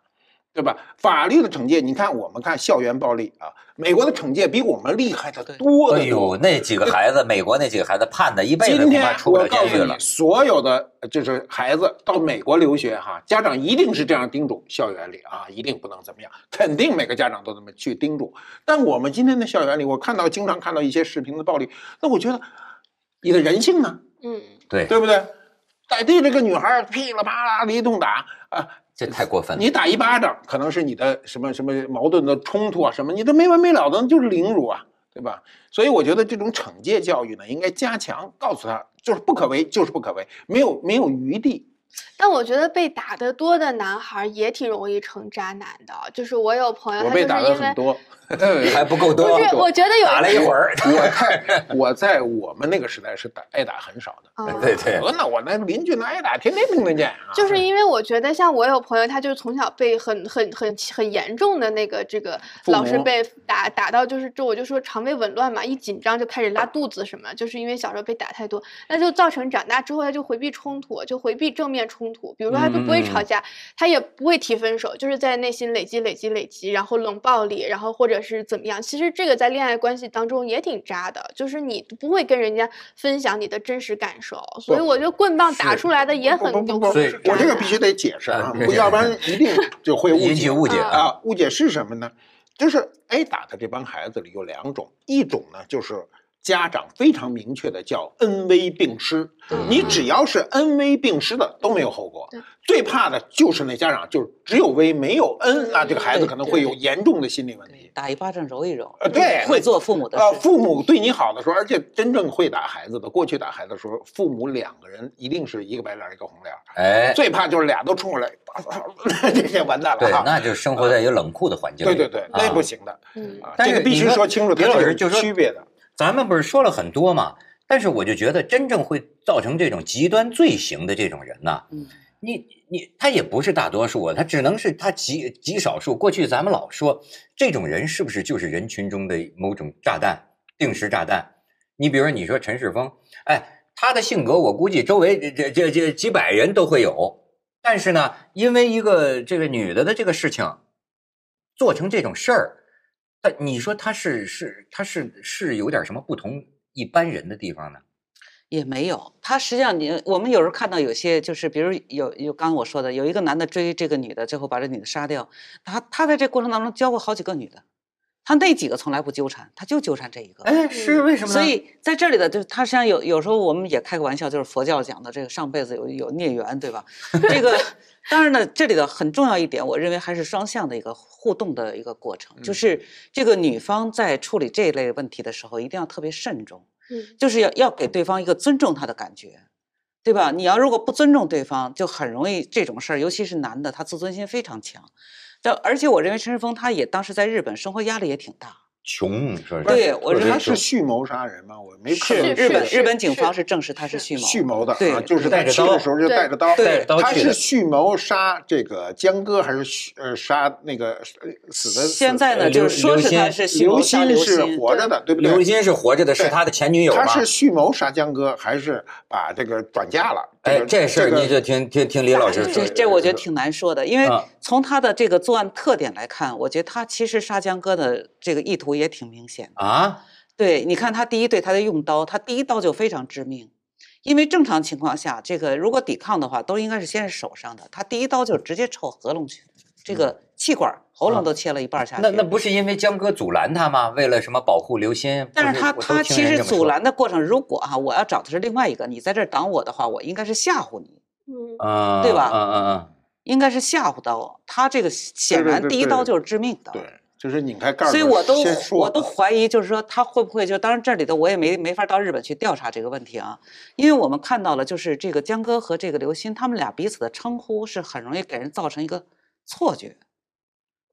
对吧？法律的惩戒，你看我们看校园暴力啊，美国的惩戒比我们厉害的多哎。呦，那几个孩子，美国那几个孩子判的一辈子今天恐怕出不我告诉你了监狱了，。所有的呃就是孩子到美国留学哈，家长一定是这样叮嘱校园里啊，一定不能怎么样，肯定每个家长都这么去叮嘱。但我们今天的校园里，我看到经常看到一些视频的暴力，那我觉得你的人性呢，嗯，对，对不对？逮地这个女孩儿噼里啪啦的一通打啊，这太过分了。你打一巴掌，可能是你的什么什么矛盾的冲突啊，什么你都没完没了的，就是凌辱啊，对吧？所以我觉得这种惩戒教育呢，应该加强，告诉他就是不可为，就是不可为，没有没有余地。但我觉得被打得多的男孩也挺容易成渣男的。就是我有朋友，他就是我被打的因为很多，还不够多，不是，我觉得有打了一会儿。我在我在我们那个时代是打挨打很少的。嗯对对，我那我那邻居那挨打天天听得见啊。就是因为我觉得，像我有朋友，他就是从小被很很很很严重的那个这个老是被打打到，就是这我就说肠胃紊乱嘛，一紧张就开始拉肚子什么，就是因为小时候被打太多，那就造成长大之后他就回避冲突，就回避正面冲突，比如说他就不会吵嗯架，他也不会提分手，就是在内心累积累积累积，然后冷暴力，然后或者是怎么样。其实这个在恋爱关系当中也挺渣的，就是你不会跟人家分享你的真实感受，所以我觉得棍棒打出来的也很不不不不有可能是渣男我这个必须得解释啊 要不然一定就会误引解起误解啊啊。误解是什么呢？就是挨打的这帮孩子里有两种，一种呢就是家长非常明确的叫恩威并施，你只要是恩威并施的都没有后果。最怕的就是那家长就是只有威没有恩，那这个孩子可能会有严重的心理问题。打一巴掌揉一揉，呃，对，会做父母的呃，父母对你好的时候，而且真正会打孩子的，过去打孩子的时候，父母两个人一定是一个白脸儿一个红脸儿。哎，最怕就是俩都冲过来，这些完蛋了对，那就是生活在一个冷酷的环境里。对对对，那啊不行的嗯啊，但是这个必须说说清楚，它李老是就说区别的。咱们不是说了很多嘛？但是我就觉得，真正会造成这种极端罪行的这种人呐，嗯，你你他也不是大多数啊，他只能是他极极少数。过去咱们老说这种人是不是就是人群中的某种炸弹，定时炸弹？你比如说，你说陈世峰，哎，他的性格我估计周围这这这这几百人都会有，但是呢，因为一个这个女的的这个事情，做成这种事儿，他你说他是是他是是有点什么不同一般人的地方呢？也没有，他实际上你我们有时候看到有些就是，比如有有刚刚我说的，有一个男的追这个女的，最后把这女的杀掉，他他在这过程当中交过好几个女的，他那几个从来不纠缠，他就纠缠这一个。哎，是为什么呢？所以在这里的，就是他实际上有有时候我们也开个玩笑，就是佛教讲的这个上辈子有有孽缘，对吧？这个 当然呢，这里的很重要一点，我认为还是双向的一个互动的一个过程，就是这个女方在处理这一类问题的时候，一定要特别慎重。嗯就是要要给对方一个尊重他的感觉，对吧？你要如果不尊重对方，就很容易这种事儿，尤其是男的，他自尊心非常强。这而且我认为陈世峰他也当时在日本生活压力也挺大，穷，说是对我认为他是蓄谋杀人吗？我没看日本日本警方是证实他是蓄谋，蓄谋的对啊，就是他带着刀去的时候就对带着刀，对带着刀他是。蓄谋杀这个江歌，还是蓄呃杀那个呃死的？现在呢，呃就是说是他是蓄谋刘杀刘鑫是，活着的，对不对？刘鑫是活着的，是他的前女友吧？他是蓄谋杀江歌，还是把这个转嫁了？哎，这事儿你就听听听李老师说这。这我觉得挺难说的，因为啊从他的这个作案特点来看，我觉得他其实杀江哥的这个意图也挺明显的。啊，对，你看他第一对他的用刀，他第一刀就非常致命，因为正常情况下，这个如果抵抗的话，都应该是先是手上的，他第一刀就直接抽喉咙去，这个气管、喉咙都切了一半儿下去。那那不是因为江哥阻拦他吗？为了什么保护刘鑫？但是他他其实阻拦的过程，如果哈、我要找的是另外一个，你在这儿挡我的话，我应该是吓唬你，嗯嗯，对吧嗯嗯嗯，应该是吓唬刀。他这个显然第一刀就是致命的。对，就是拧开盖儿，所以我都我都怀疑，就是说他会不会就当然这里头我也没没法到日本去调查这个问题啊，因为我们看到了，就是这个江歌和这个刘鑫他们俩彼此的称呼是很容易给人造成一个错觉，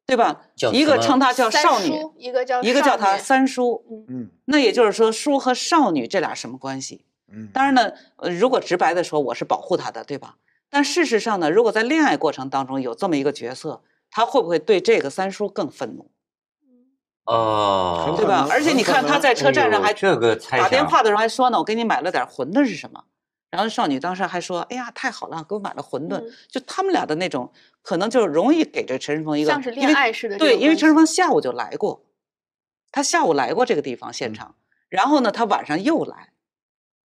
对吧？一个称她叫少女，一个叫一个叫她三叔。嗯那也就是说，叔和少女这俩什么关系？嗯，当然呢，呃，如果直白的说，我是保护她的，对吧？但事实上呢，如果在恋爱过程当中有这么一个角色，他会不会对这个三叔更愤怒，哦，对吧而且你看他在车站上还打电话的时候还说呢，我给你买了点馄饨是什么？然后少女当时还说，哎呀，太好了，给我买了馄饨。嗯就他们俩的那种，可能就容易给这陈世峰一个恋爱似的对，因为陈世峰下午就来过，他下午来过这个地方现嗯场，然后呢，他晚上又来，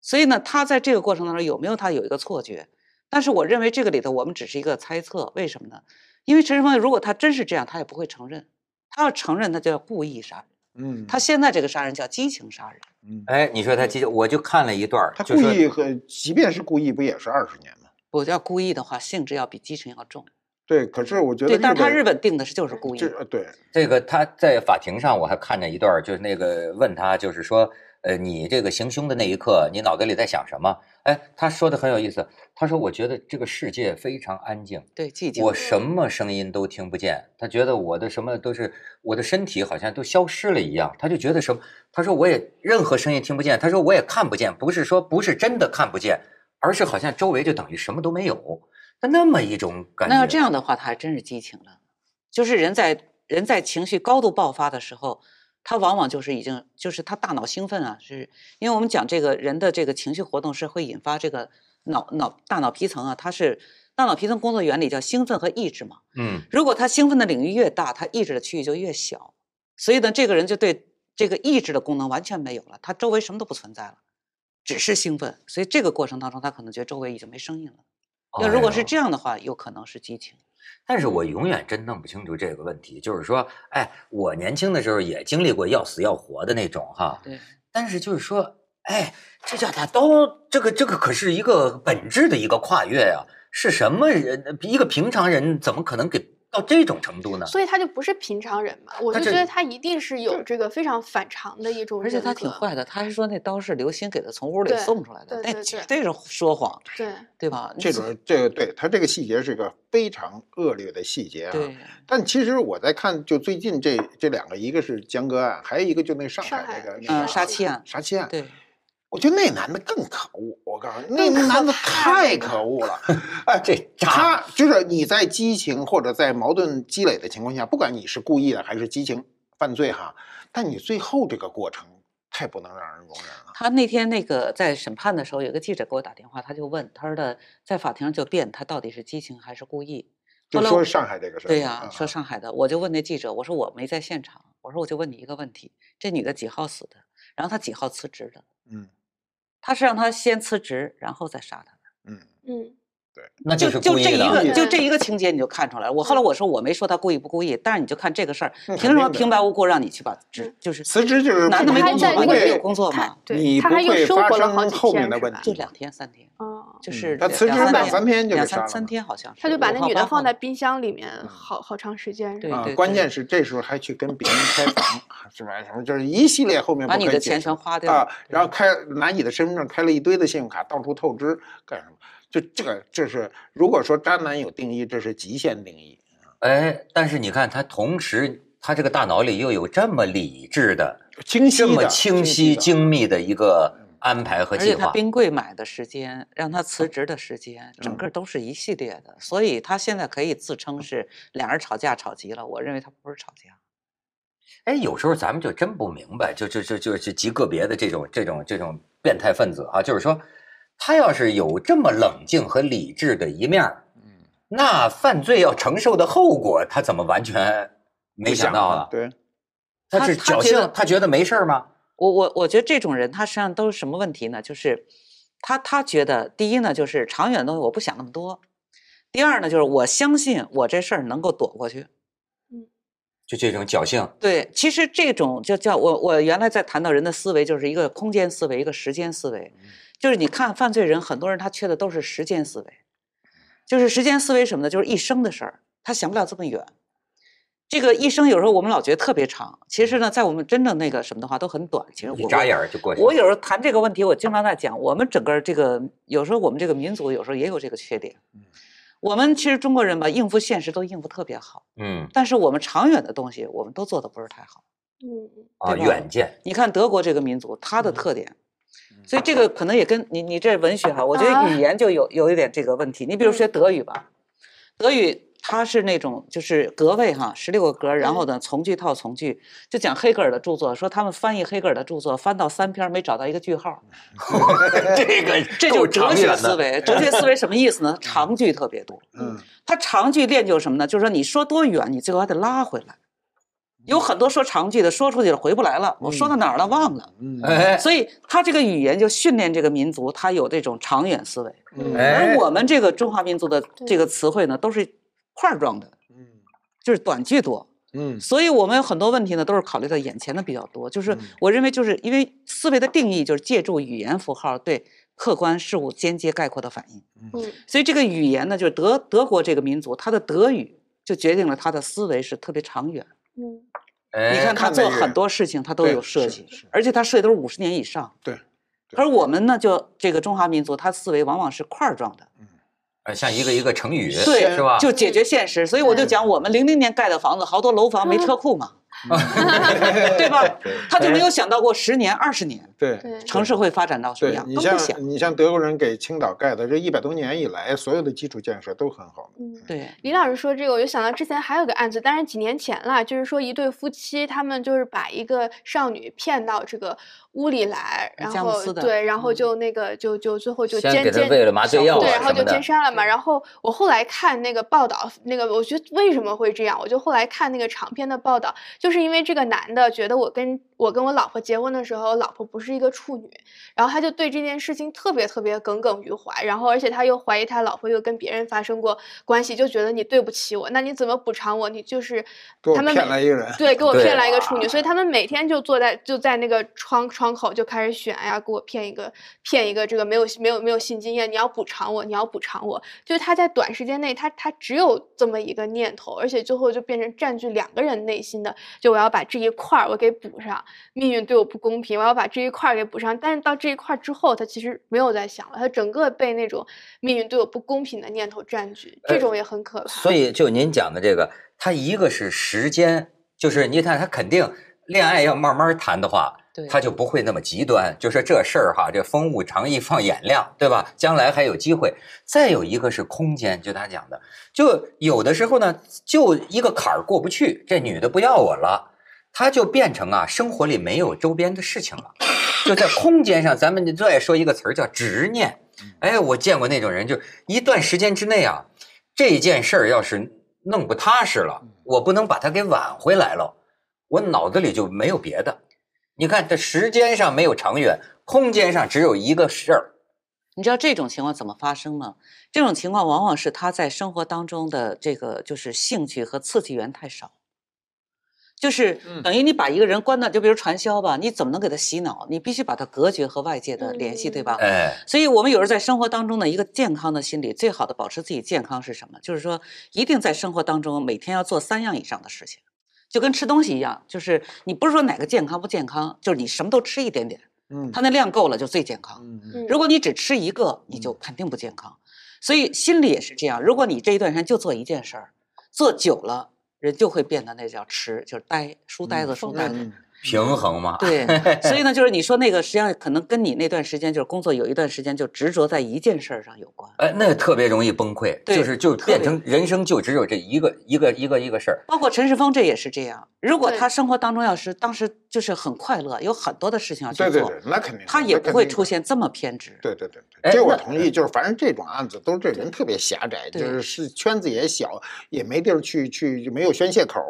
所以呢，他在这个过程当中有没有他有一个错觉？但是我认为这个里头我们只是一个猜测，为什么呢？因为陈世峰如果他真是这样，他也不会承认，他要承认，他就要故意杀人。嗯，他现在这个杀人叫激情杀人，嗯，哎，你说他激，我就看了一段儿，他故意和即便是故意，不也是二十年吗？不叫故意的话，性质要比激情要重。对，可是我觉得对，但是他日本定的是就是故意对，这个他在法庭上，我还看见一段，就是那个问他，就是说，呃，你这个行凶的那一刻，你脑袋里在想什么？哎，他说的很有意思。他说，我觉得这个世界非常安静，对，寂静。我什么声音都听不见。他觉得我的什么都是我的身体好像都消失了一样。他就觉得什么？他说我也任何声音听不见。他说我也看不见，不是说不是真的看不见，而是好像周围就等于什么都没有。他那么一种感觉。那要这样的话，他还真是激情了。就是人在人在情绪高度爆发的时候，他往往就是已经就是他大脑兴奋啊，是因为我们讲这个人的这个情绪活动是会引发这个脑脑大脑皮层啊，它是大脑皮层工作原理叫兴奋和抑制嘛。嗯如果他兴奋的领域越大，他抑制的区域就越小，所以呢，这个人就对这个抑制的功能完全没有了，他周围什么都不存在了，只是兴奋。所以这个过程当中，他可能觉得周围已经没声音了。要如果是这样的话，有可能是激情。但是我永远真弄不清楚这个问题，就是说，哎，我年轻的时候也经历过要死要活的那种哈，对，但是就是说，哎，这叫他都这个这个可是一个本质的一个跨越呀、是什么人？一个平常人怎么可能给到这种程度呢？所以他就不是平常人嘛。我就觉得他一定是有这个非常反常的一种，而且他挺坏的，他还说那刀是刘鑫给他从屋里送出来的，那对对对绝对是说谎，对，对吧？这种这个对他这个细节是个非常恶劣的细节啊。对，但其实我在看，就最近这这两个，一个是江歌案，还有一个就那上上海海那个嗯那个杀妻案杀妻案。对，我觉得那男的更可恶，我告诉你，那男的太可恶了。哎，这渣他就是你在激情或者在矛盾积累的情况下，不管你是故意的还是激情犯罪哈，但你最后这个过程太不能让人容忍了。他那天那个在审判的时候，有个记者给我打电话，他就问，他说的在法庭上就辩他到底是激情还是故意。就说上海这个事儿，对呀、嗯说上海的，我就问那记者，我说我没在现场，我说我就问你一个问题，这女的几号死的？然后她几号辞职的？嗯他是让他先辞职，然后再杀他的。嗯，嗯，那就就。这一个，就这一个情节你就看出来了。我后来我说我没说他故意不故意，但是你就看这个事儿，凭什么平白无故让你去把职就是辞职就是男的没工作吗？还在那个你没有工作他吗？对你他还又不会发生后面的问题就两天三天，哦，就是他辞职两两三天就两三给杀了嘛三天好像是。他就把那女的放在冰箱里面好好长时间，是吧对对啊关键是这时候还去跟别人开房，是吧？什么就是一系列后面把你的钱全花掉啊，然后开拿你的身份证开了一堆的信用卡，到处透支干什么？就这个，这是如果说渣男有定义，这是极限定义。哎，但是你看，他同时他这个大脑里又有这么理智的、清晰的、这么清晰、精密的一个安排和计划而且他。冰柜买的时间，让他辞职的时间，整嗯个都是一系列的，所以他现在可以自称是两人吵架吵急了。我认为他不是吵架，哎，有时候咱们就真不明白，就就就就是极个别的这种这种这种变态分子啊，就是说，他要是有这么冷静和理智的一面儿嗯，那犯罪要承受的后果，他怎么完全没想到啊？对，他他是侥幸他觉得，他觉得没事儿吗？我我我觉得这种人他实际上都是什么问题呢？就是他他觉得第一呢，就是长远的东西我不想那么多；第二呢，就是我相信我这事儿能够躲过去。嗯就这种侥幸，对，其实这种就叫我我原来在谈到人的思维，就是一个空间思维，一个时间思维。就是你看犯罪人，很多人他缺的都是时间思维，就是时间思维什么呢？就是一生的事儿，他想不了这么远。这个一生有时候我们老觉得特别长，其实呢，在我们真正那个什么的话都很短。其实我一眨眼儿就过去了。我有时候谈这个问题，我经常在讲，我们整个这个有时候我们这个民族有时候也有这个缺点。我们其实中国人吧，应付现实都应付特别好，嗯但是我们长远的东西，我们都做的不是太好。嗯嗯啊，远见，你看德国这个民族，它的特点，嗯所以这个可能也跟你你这文学哈，我觉啊得语言就有有一点这个问题。你比如学德语吧，德语它是那种就是格位哈，十六个格，然后呢从句套从句，就讲黑格尔的著作，说他们翻译黑格尔的著作，翻到三篇没找到一个句号，这个这就是哲学。思维。哲学思维什么意思呢？长句特别多。嗯它长句练就什么呢？就是说你说多远，你最后还得拉回来。有很多说长句的，说出去了回不来了，我说到哪儿了忘了。嗯哎所以他这个语言就训练这个民族，他有这种长远思维。嗯哎而我们这个中华民族的这个词汇呢，都是块儿状的，嗯就是短句多。嗯所以我们有很多问题呢，都是考虑到眼前的比较多。就是我认为，就是因为思维的定义就是借助语言符号对客观事物间接概括的反应。嗯所以这个语言呢，就是德德国这个民族，它的德语就决定了他的思维是特别长远。嗯哎你看他做很多事情，他都有设计是是，而且他设计都是五十年以上。对对而我们呢，就这个中华民族，他思维往往是块儿状的，呃像一个一个成语，对是吧？就解决现实。所以我就嗯讲，我们零零年盖的房子，好多楼房没车库嘛，对吧？他就没有想到过十年、二十年对对城市会发展到什么样，你像都不想。你像德国人给青岛盖的这一百多年以来，所有的基础建设都很好。嗯。对，李老师说这个，我就想到之前还有个案子，但是几年前了，就是说一对夫妻，他们就是把一个少女骗到这个屋里来，然后对，然后嗯就那个就就最后就先奸奸给他喂了麻醉药对，啊然后就奸杀了嘛。然后我后来看那个报道，那个我觉得为什么会这样？我就后来看那个长篇的报道，就是因为这个男的觉得我跟我跟我老婆结婚的时候，我老婆不是一个处女，然后他就对这件事情特别特别耿耿于怀，然后而且他又怀疑他老婆又跟别人发生过关系，就觉得你对不起我，那你怎么补偿我？你就是他们每骗来一个人，对，给我骗来一个处女，所以他们每天就坐在就在那个窗窗口就开始选哎呀，给我骗一个骗一个这个没有没有没有性经验，你要补偿我，你要补偿我。就是他在短时间内，他他只有这么一个念头，而且最后就变成占据两个人内心的，就我要把这一块儿我给补上，命运对我不公平，我要把这一块儿给补上。但是到这一块儿之后，他其实没有在想了，他整个被那种命运对我不公平的念头占据，这呃种也很可怕。所以就您讲的这个，他一个是时间，就是你看他肯定恋爱要慢慢谈的话，对他就不会那么极端，就说这事儿哈，这风物长宜放眼量，对吧？将来还有机会。再有一个是空间，就他讲的，就有的时候呢，就一个坎儿过不去，这女的不要我了。他就变成啊，生活里没有周边的事情了，就在空间上，咱们最爱说一个词儿叫执念。哎，我见过那种人，就一段时间之内啊，这件事儿要是弄不踏实了，我不能把它给挽回来了，我脑子里就没有别的。你看，这时间上没有长远，空间上只有一个事儿。你知道这种情况怎么发生吗？这种情况往往是他在生活当中的这个就是兴趣和刺激源太少，就是嗯等于你把一个人关到，就比如传销吧，你怎么能给他洗脑？你必须把他隔绝和外界的联系，对吧？哎，所以，我们有时候在生活当中的一个健康的心理，最好的保持自己健康是什么？就是说，一定在生活当中每天要做三样以上的事情，就跟吃东西一样，就是你不是说哪个健康不健康，就是你什么都吃一点点，嗯它那量够了就最健康。嗯嗯如果你只吃一个，你就肯定不健康。所以心理也是这样，如果你这一段时间就做一件事儿，做久了，人就会变得那叫痴，就是呆，书呆子，书呆子。嗯平衡嘛。对，所以呢，就是你说那个，实际上可能跟你那段时间就是工作有一段时间就执着在一件事儿上有关。哎，那特别容易崩溃，对就是就变成人生就只有这一个一个一个一个事儿。包括陈世峰这也是这样。如果他生活当中要是当时就是很快乐，有很多的事情要去做，对对对，那肯定的，他也不会出。现这么偏执。对对对哎对，这我同意。就是反正这种案子都是这人特别狭窄，就是是圈子也小，也没地儿去去，没有宣泄口，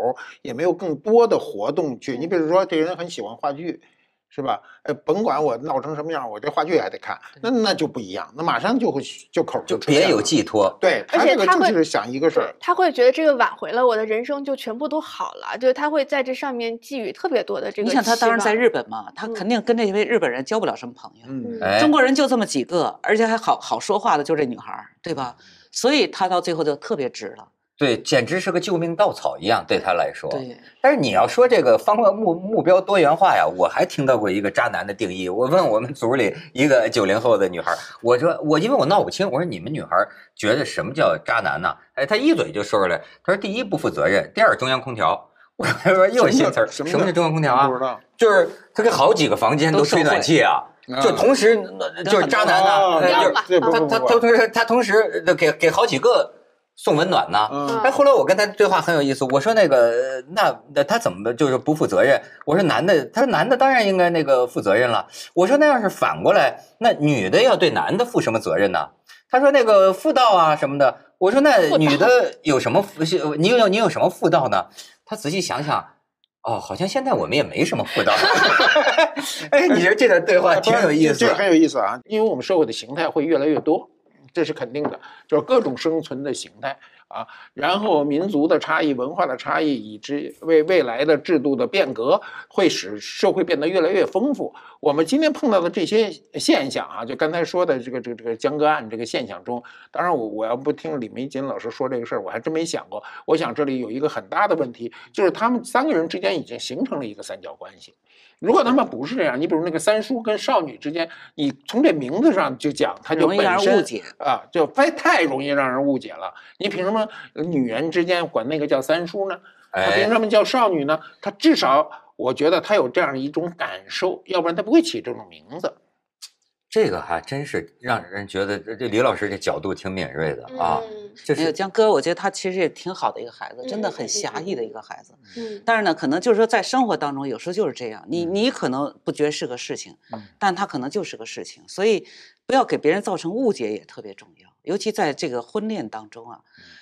也没有更多的活动去。你比如说，这人很喜欢话剧。是吧？呃，甭管我闹成什么样，我这话剧还得看，那那就不一样，那马上就会就口就别有寄托。对而他这个且他会就是想一个事儿，，他会觉得这个挽回了我的人生就全部都好了，就是他会在这上面寄予特别多的这个你想他当时在日本嘛，他肯定跟这位日本人交不了什么朋友。嗯，哎，中国人就这么几个，而且还好好说话的就这女孩，对吧？所以他到最后就特别直了。对，简直是个救命稻草一样，对他来说。对，但是你要说这个方向目目标多元化呀，我还听到过一个渣男的定义。我问我们组里一个九零后的女孩，我说我因为我闹不清，我说你们女孩觉得什么叫渣男呢？哎，她一嘴就说出来，她说第一不负责任，第二中央空调。我说又新词儿，什么叫中央空调啊不？知道。就是他给好几个房间都吹暖气啊，就同时就是渣男啊呢，就是他他他同时他同时给给好几个送温暖呢。嗯哎，后来我跟他对话很有意思，我说那个呃那那他怎么就是不负责任？我说男的，他说男的当然应该那个负责任了。我说那要是反过来，那女的要对男的负什么责任呢？他说那个妇道啊什么的。我说那女的有什么妇？你有你有什么妇道呢？他仔细想想。哦，好像现在我们也没什么妇道。哎，你说这段对话挺有意思这个很。有意思啊，因为我们社会的形态会越来越多，这是肯定的，就是各种生存的形态啊，然后民族的差异、文化的差异，以及为未来的制度的变革，会使社会变得越来越丰富。我们今天碰到的这些现象啊，就刚才说的这个这个这个江歌案这个现象中，当然我我要不听李玫瑾老师说这个事儿，我还真没想过。我想这里有一个很大的问题，就是他们三个人之间已经形成了一个三角关系。如果他们不是这样，你比如那个三叔跟少女之间，你从这名字上就讲，他就容易让本身人误解啊，就太太容易让人误解了。你凭什么呃女人之间管那个叫三叔呢？他凭哎，什么叫少女呢？他至少我觉得他有这样一种感受，要不然他不会起这种名字。这个还真是让人觉得这这李老师这角度挺敏锐的啊。嗯这没有是江哥，我觉得他其实也挺好的一个孩子，真的很侠嗯义的一个孩子。嗯但是呢，可能就是说在生活当中，有时候就是这样，你嗯你可能不觉得是个事情嗯，但他可能就是个事情，所以不要给别人造成误解也特别重要，尤其在这个婚恋当中啊，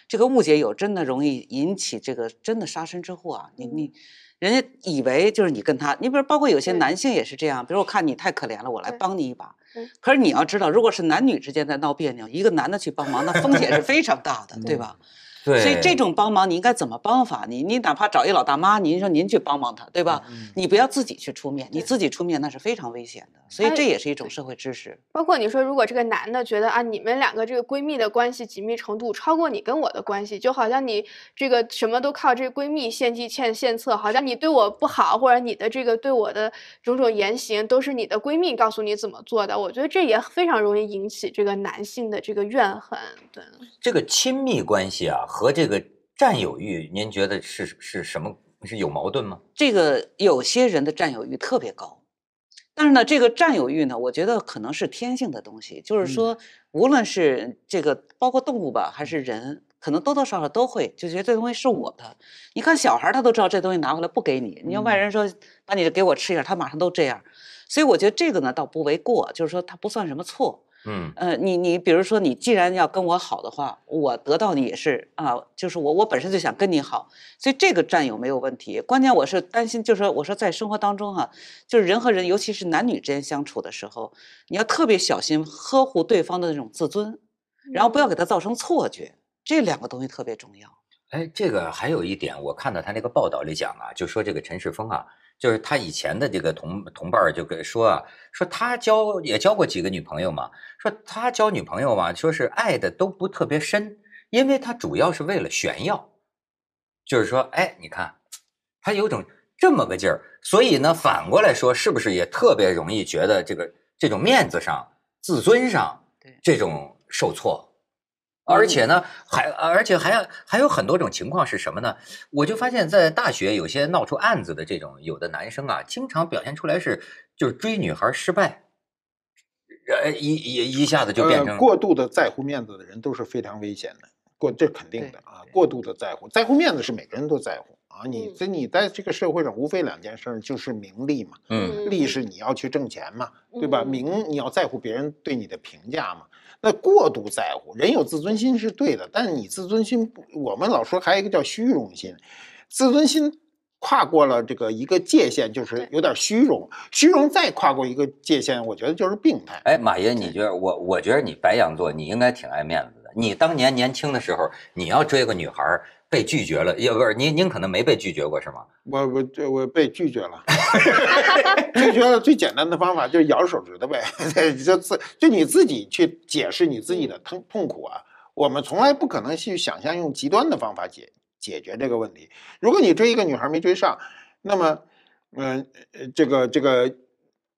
这个误解有真的容易引起这个真的杀身之祸啊！你你。人家以为就是你跟他，你比如包括有些男性也是这样，比如我看你太可怜了，我来帮你一把嗯。可是你要知道，如果是男女之间在闹别扭，一个男的去帮忙，那风险是非常大的，对吧？对，所以这种帮忙你应该怎么帮法？你你哪怕找一老大妈，您说您去帮帮她，对吧？你不要自己去出面，你自己出面那是非常危险的。所以哎这也是一种社会知识。包括你说，如果这个男的觉得啊，你们两个这个闺蜜的关系紧密程度超过你跟我的关系，就好像你这个什么都靠这个闺蜜献计献献策，好像你对我不好，或者你的这个对我的种种言行都是你的闺蜜告诉你怎么做的。我觉得这也非常容易引起这个男性的这个怨恨。对，这个亲密关系啊和这个占有欲，您觉得是是什么？是有矛盾吗？这个有些人的占有欲特别高，但是呢，这个占有欲呢，我觉得可能是天性的东西，就是说，无论是这个包括动物吧，还是人，可能多多少少都会就觉得这东西是我的。你看小孩儿他都知道这东西拿回来不给你，你要外人说把你这给我吃一下，他马上都这样。所以我觉得这个呢倒不为过，就是说他不算什么错。嗯呃，你你比如说，你既然要跟我好的话，我得到你也是啊，就是我我本身就想跟你好，所以这个占有没有问题。关键我是担心，就是说我说在生活当中哈、就是人和人，尤其是男女之间相处的时候，你要特别小心呵护对方的那种自尊，然后不要给他造成错觉，这两个东西特别重要。哎，这个还有一点，我看到他那个报道里讲啊，就说这个陈世峰啊，就是他以前的这个同同伴儿就跟说啊，说他交也交过几个女朋友嘛，说他交女朋友嘛，说是爱的都不特别深，因为他主要是为了炫耀，就是说，哎，你看，他有种这么个劲儿，所以呢，反过来说，是不是也特别容易觉得这个这种面子上、自尊上对这种受挫？而且呢，还而且还要还有很多种情况是什么呢？我就发现，在大学有些闹出案子的这种有的男生啊，经常表现出来是就是追女孩失败，呃一一一下子就变成呃、过度的在乎面子的人都是非常危险的，过这肯定的啊，过度的在乎，在乎面子是每个人都在乎啊。你你在这个社会上无非两件事儿，就是名利嘛，嗯利是你要去挣钱嘛，对吧？嗯名你要在乎别人对你的评价嘛。那过度在乎，人有自尊心是对的，但是你自尊心不，我们老说还有一个叫虚荣心，自尊心跨过了这个一个界限，就是有点虚荣，虚荣再跨过一个界限，我觉得就是病态。哎，马爷，你觉得我？我觉得你白羊座，你应该挺爱面子的。你当年年轻的时候，你要追个女孩被拒绝了，也不是您您可能没被拒绝过是吗？我我这我被拒绝了，就觉得最简单的方法就是咬手指头呗，就自就你自己去解释你自己的痛痛苦啊。我们从来不可能去想象用极端的方法解解决这个问题。如果你追一个女孩没追上，那么，嗯、这个这个，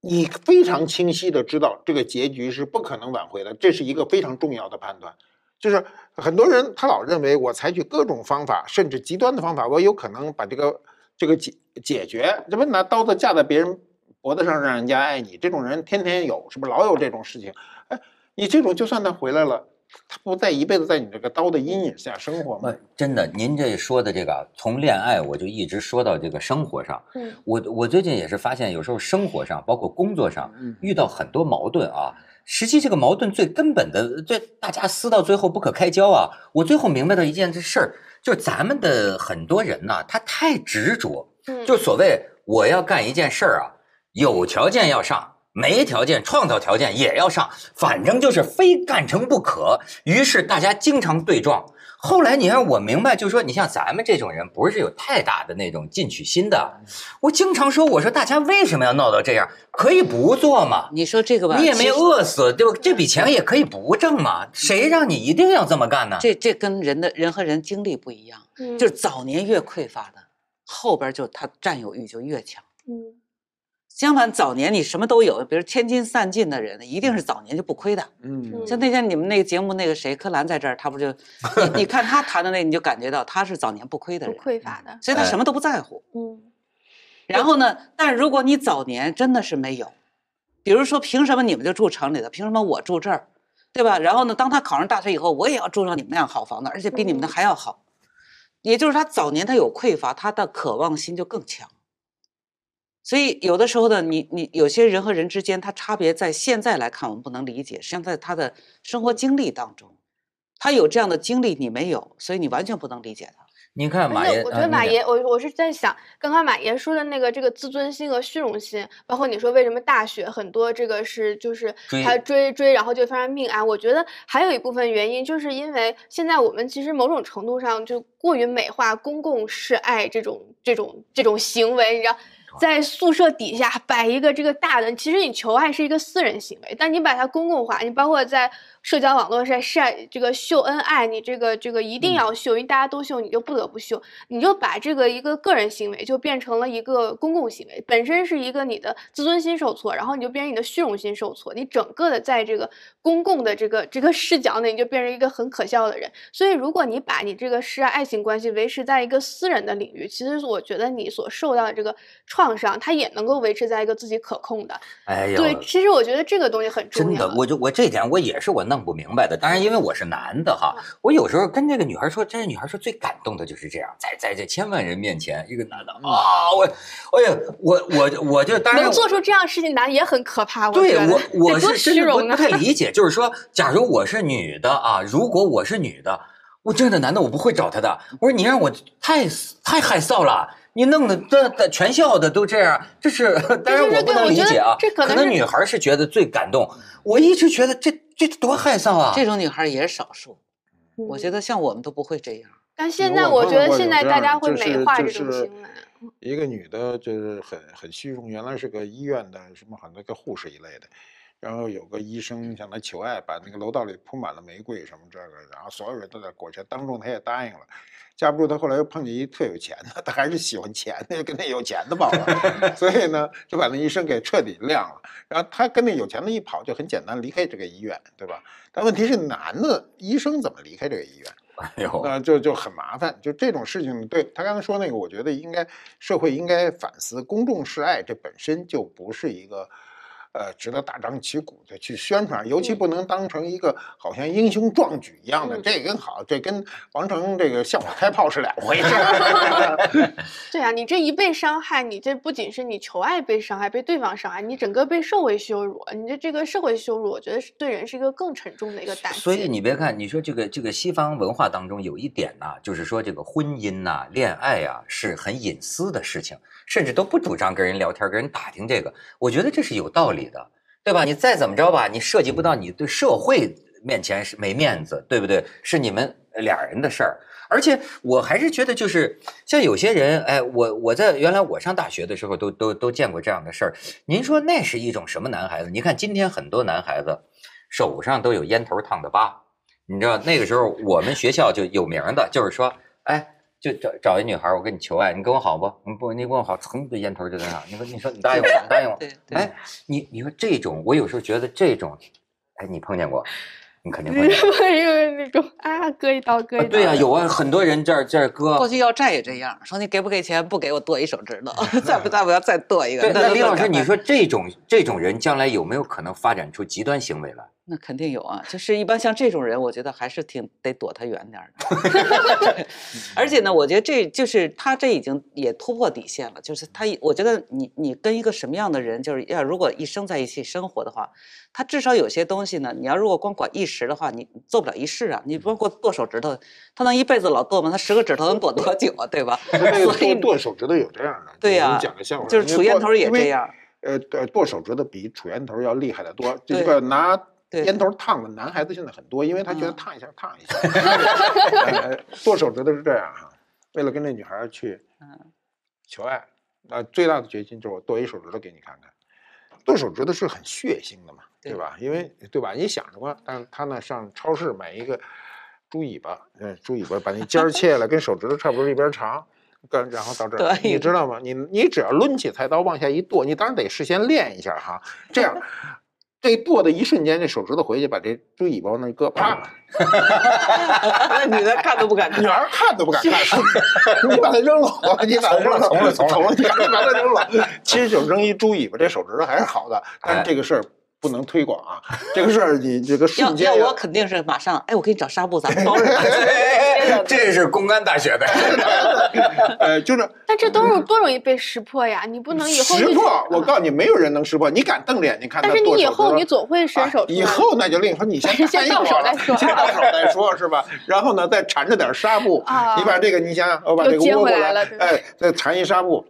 你非常清晰的知道这个结局是不可能挽回的，这是一个非常重要的判断。就是很多人他老认为我采取各种方法，甚至极端的方法，我有可能把这个这个解解决，这不拿刀子架在别人脖子上让人家爱你，这种人天天有，是不是老有这种事情？哎，你这种就算他回来了，他不再一辈子在你这个刀的阴影下生活吗？，真的，您这说的这个啊，从恋爱我就一直说到这个生活上。嗯我我最近也是发现，有时候生活上，包括工作上，嗯遇到很多矛盾啊。实际这个矛盾最根本的，最大家撕到最后不可开交啊。我最后明白到一件事儿，就是咱们的很多人呢，他太执着，嗯，就所谓我要干一件事儿啊，有条件要上，没条件创造条件也要上，反正就是非干成不可。于是大家经常对撞。后来你让我明白，就是说你像咱们这种人，不是有太大的那种进取心的。我经常说，我说大家为什么要闹到这样？可以不做嘛。你说这个吧，你也没饿死，对吧？这笔钱也可以不挣嘛，谁让你一定要这么干呢？这这跟人的人和人经历不一样，嗯就是早年越匮乏的，后边就他占有欲就越强。嗯相反，早年你什么都有，比如千金散尽的人，一定是早年就不亏的。嗯像那天你们那个节目，那个谁柯蓝在这儿，他不就 你你看他谈的那，你就感觉到他是早年不亏的人不，匮乏的，哎所以他什么都不在乎。嗯然后呢，但如果你早年真的是没有，比如说凭什么你们就住城里的，凭什么我住这儿，对吧？然后呢，当他考上大学以后，我也要住上你们那样好房子，而且比你们的还要好。也就是他早年他有匮乏，他的渴望心就更强。所以有的时候呢，你你有些人和人之间，他差别在现在来看我们不能理解，实际上在他的生活经历当中，他有这样的经历你没有，所以你完全不能理解他。您看马爷，我觉得马爷，我我是在想，刚刚马爷说的那个这个自尊心和虚荣心，包括你说为什么大学很多这个是就是他追追，然后就发生命案。我觉得还有一部分原因，就是因为现在我们其实某种程度上就过于美化公共示爱这种这种这种行为，你知道。在宿舍底下摆一个这个大的，其实你求爱是一个私人行为，但你把它公共化，你包括在社交网络上晒这个秀恩爱，你这个这个一定要秀，因为大家都秀，你就不得不秀，你就把这个一个个人行为就变成了一个公共行为，本身是一个你的自尊心受挫，然后你就变成你的虚荣心受挫，你整个的在这个公共的这个这个视角内，你就变成一个很可笑的人。所以，如果你把你这个是爱爱情关系维持在一个私人的领域，其实我觉得你所受到的这个创伤，它也能够维持在一个自己可控的。哎呀，对，其实我觉得这个东西很重要真。的，我就我这点我也是我弄不明白的。当然，因为我是男的哈，我有时候跟这个女孩说，这女孩说最感动的就是这样，在在这千万人面前，一个男的啊，我，哎呀，我我我就当然能做出这样的事情，男也很可怕。对我我是真的！不太理解，就是说，假如我是女的啊，如果我是女的，我这样的男的我不会找他的。我说你让我太太害臊了。你弄得这这全校的都这样，这是 当然我不能对我觉得理解啊。可能这可能女孩是觉得最感动，我一直觉得这这多害臊啊！这种女孩也是少数，我觉得，像我们都不会这样。但现在我觉得现在大家会美化这种就是行为。一个女的，就是很很虚荣，原来是个医院的什么很多个护士一类的，然后有个医生向他求爱，把那个楼道里铺满了玫瑰什么这个，然后所有人都在裹挟，当众他也答应了。架不住他后来又碰见一特有钱的，他还是喜欢钱的，就 跟那有钱的跑了，所以呢就把那医生给彻底晾了。然后他跟那有钱的一跑，就很简单离开这个医院，对吧？但问题是男的医生怎么离开这个医院？哎呦，那就就很麻烦。就这种事情，对他刚才说那个，我觉得应该社会应该反思，公众示爱这本身就不是一个。呃，值得大张旗鼓的去宣传，尤其不能当成一个好像英雄壮举一样的，嗯这跟好，这跟王成这个向我开炮是两回事。对啊，你这一被伤害，你这不仅是你求爱被伤害，被对方伤害，你整个被社会羞辱，你这这个社会羞辱，我觉得是对人是一个更沉重的一个打击。所以你别看，你说这个这个西方文化当中有一点呐、就是说这个婚姻呐、恋爱呀、是很隐私的事情，甚至都不主张跟人聊天、跟人打听这个。我觉得这是有道理的，对吧？你再怎么着吧，你涉及不到你对社会面前是没面子，对不对？是你们俩人的事儿。而且我还是觉得，就是像有些人，哎，我我在原来我上大学的时候都都都见过这样的事儿。您说那是一种什么男孩子？你看今天很多男孩子手上都有烟头烫的疤，你知道那个时候我们学校就有名的，就是说，哎，就找找一女孩，我跟你求爱，你跟我好不？你不，你跟我好，噌的烟头就在那。你说，你说你答应我，你答应我。对对哎，你你说这种，我有时候觉得这种，哎，你碰见过？你肯定因碰见过。为那种啊，割一刀，割一刀。对呀、有啊，很多人这儿这儿割过。去要债也这样，说你给不给钱，不给我剁一手指头，再不再不要再剁一个。对，那李老师，你说这种这种人将来有没有可能发展出极端行为来？那肯定有啊，就是一般像这种人，我觉得还是挺得躲他远点儿的。而且呢，我觉得这就是他这已经也突破底线了，就是他，我觉得你你跟一个什么样的人，就是要如果一生在一起生活的话，他至少有些东西呢，你要如果光管一时的话，你做不了一世啊。你包括剁手指头，他能一辈子老剁吗？他十个指头能剁多久啊？对吧？那个所以剁剁手指头有这样的，对呀讲个笑话，就是杵烟头也这样。呃，呃剁手指头比杵烟头要厉害得多。这对个拿对烟头烫的男孩子现在很多，因为他觉得嗯烫一下烫一下。呃剁 手指头是这样哈，为了跟那女孩去嗯求爱，那最大的决心就是我剁一手指头给你看看。剁手指头是很血腥的嘛，对对吧？因为对吧？你想着吧，但是他呢上超市买一个猪尾巴，嗯，猪尾巴把那尖儿切了，跟手指头差不多一边长。跟然后到这儿，你知道吗？你你只要抡起菜刀往下一剁，你当然得事先练一下哈。这样，这剁的一瞬间，这手指头回去把这猪尾巴往那一搁，啪，那女的看都不敢看女。儿看都不敢看，你把它扔了，你把它扔了，从了从了从了，你把它扔了。其实就扔一猪尾巴，这手指头还是好的，但哎是这个事儿不能推广啊。这个事儿你这个要瞬间要我肯定是马上，哎，我给你找纱布，咱们包着。这是公安大学的。呃，就是但这都是多容易被识破呀！你不能以后识破。我告诉你，没有人能识破。你敢瞪着眼睛看他但是你以后你总会伸手啊以后那就另说，你先 先到手再说先到手再说，是吧？然后呢，再缠着点纱布，啊你把这个，你想想，我把这个窝过回来了哎，再缠一纱布，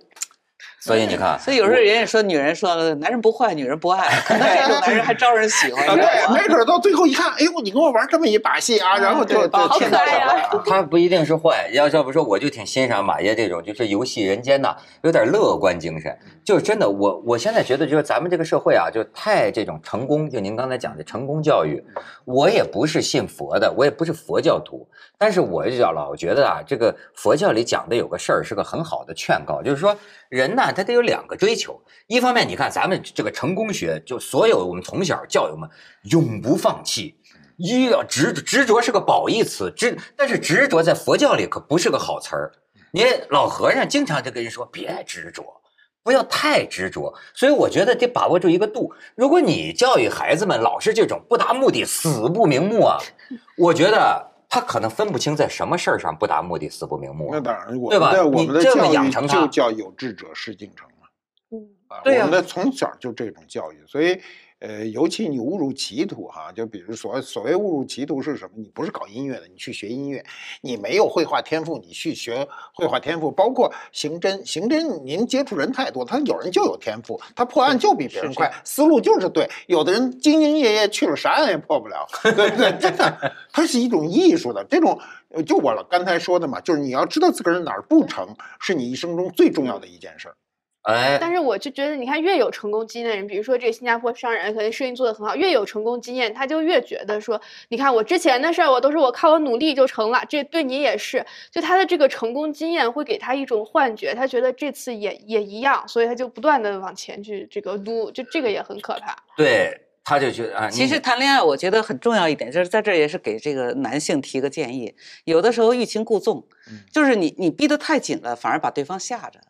所以你看，所以有时候人家说女人说男人不坏，女人不爱，可能这种男人还招人喜欢，对，没准到最后一看，哎呦，你跟我玩这么一把戏啊，然后就对就好牵到手可爱呀了。他不一定是坏，要要不说我就挺欣赏马爷这种，就是游戏人间呐，有点乐观精神。就是真的，我我现在觉得，就是咱们这个社会啊，就太这种成功，就您刚才讲的成功教育。我也不是信佛的，我也不是佛教徒，但是我就老觉得啊，这个佛教里讲的有个事儿是个很好的劝告，就是说人呢，他得有两个追求。一方面，你看咱们这个成功学，就所有我们从小教育们永不放弃。一要执执着是个褒义词，执但是执着在佛教里可不是个好词儿。你老和尚经常就跟人说别执着，不要太执着。所以我觉得得把握住一个度。如果你教育孩子们老是这种不达目的死不瞑目啊，我觉得他可能分不清在什么事儿上不达目的死不瞑目啊。那当然，我对吧们的我你这么们的教育养成他就叫有志者事竟成嘛。嗯啊，对呀我们的从小就这种教育，所以呃，尤其你误入歧途哈，就比如所所谓误入歧途是什么？你不是搞音乐的，你去学音乐；你没有绘画天赋，你去学绘画天赋。包括刑侦，刑侦您接触人太多，他有人就有天赋，他破案就比别人快，思路就是对。有的人兢兢业业去了，啥案也破不了。对对，真的，它是一种艺术的这种。呃就我刚才说的嘛，就是你要知道自个儿哪儿不成，是你一生中最重要的一件事儿。哎，但是我就觉得，你看，越有成功经验的人，比如说这个新加坡商人，可能生意做得很好，越有成功经验，他就越觉得说，你看我之前的事儿，我都是我靠我努力就成了，这对你也是。就他的这个成功经验会给他一种幻觉，他觉得这次也也一样，所以他就不断的往前去这个撸，就这个也很可怕。对，他就觉得啊，其实谈恋爱，我觉得很重要一点，就是在这儿也是给这个男性提个建议，有的时候欲擒故纵，就是你你逼得太紧了，反而把对方吓着。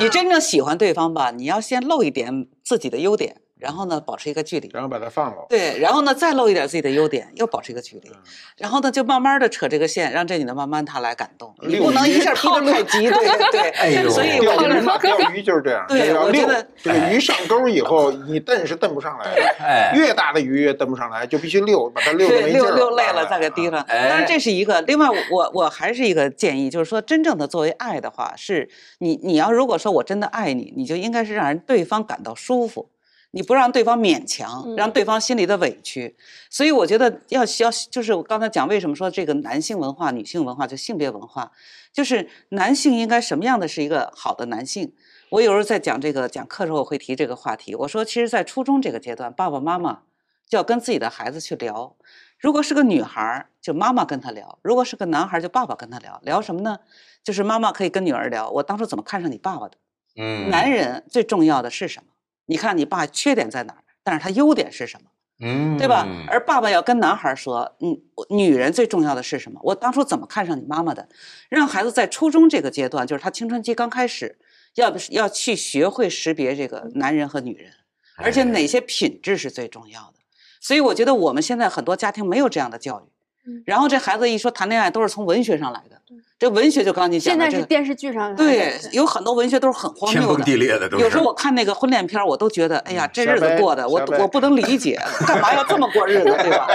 你真正喜欢对方吧，你要先露一点自己的优点，然后呢保持一个距离。然后把它放了。对，然后呢，再露一点自己的优点，又保持一个距离，然后呢，就慢慢的扯这个线，让这女的慢慢她来感动，你不能一下逼得太急，对对对。哎呦所以钓我觉得鱼嘛，钓鱼就是这样。对溜我觉得这个鱼上钩以后，你蹬是蹬不上来的。哎越大的鱼越蹬不上来，就必须溜，把它溜的对，溜没劲儿溜累了啊再给提上。哎当然这是一个。另外，我我还是一个建议，就是说，真正的作为爱的话，是你你要如果说我真的爱你，你就应该是让人对方感到舒服。你不让对方勉强，让嗯对方心里的委屈，所以我觉得要要就是我刚才讲为什么说这个男性文化、女性文化就性别文化，就是男性应该什么样的是一个好的男性。我有时候在讲这个讲课时候，我会提这个话题。我说，其实，在初中这个阶段，爸爸妈妈就要跟自己的孩子去聊。如果是个女孩儿，就妈妈跟她聊；如果是个男孩儿，就爸爸跟他聊。聊什么呢？就是妈妈可以跟女儿聊，我当初怎么看上你爸爸的。嗯，男人最重要的是什么？你看你爸缺点在哪儿，但是他优点是什么？嗯，对吧？而爸爸要跟男孩说，嗯，女人最重要的是什么？我当初怎么看上你妈妈的？让孩子在初中这个阶段，就是他青春期刚开始，要不是要去学会识别这个男人和女人，而且哎哪些品质是最重要的。所以我觉得我们现在很多家庭没有这样的教育嗯。然后这孩子一说谈恋爱，都是从文学上来的。这文学就刚你讲的这个，现在是电视剧上对，有很多文学都是很荒天崩谬的。地裂的。有时候我看那个婚恋片，我都觉得，哎呀，这日子过的，我我不能理解，干嘛要这么过日子，对吧？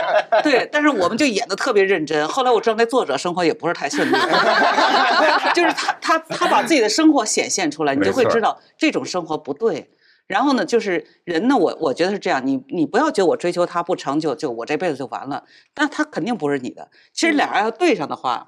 对，但是我们就演的特别认真。后来我知道那作者生活也不是太顺利，就是他他他把自己的生活显现出来，你就会知道这种生活不对。然后呢，就是人呢，我我觉得是这样，你你不要觉得我追求他不成就，就我这辈子就完了，但他肯定不是你的。其实俩人要对上的话，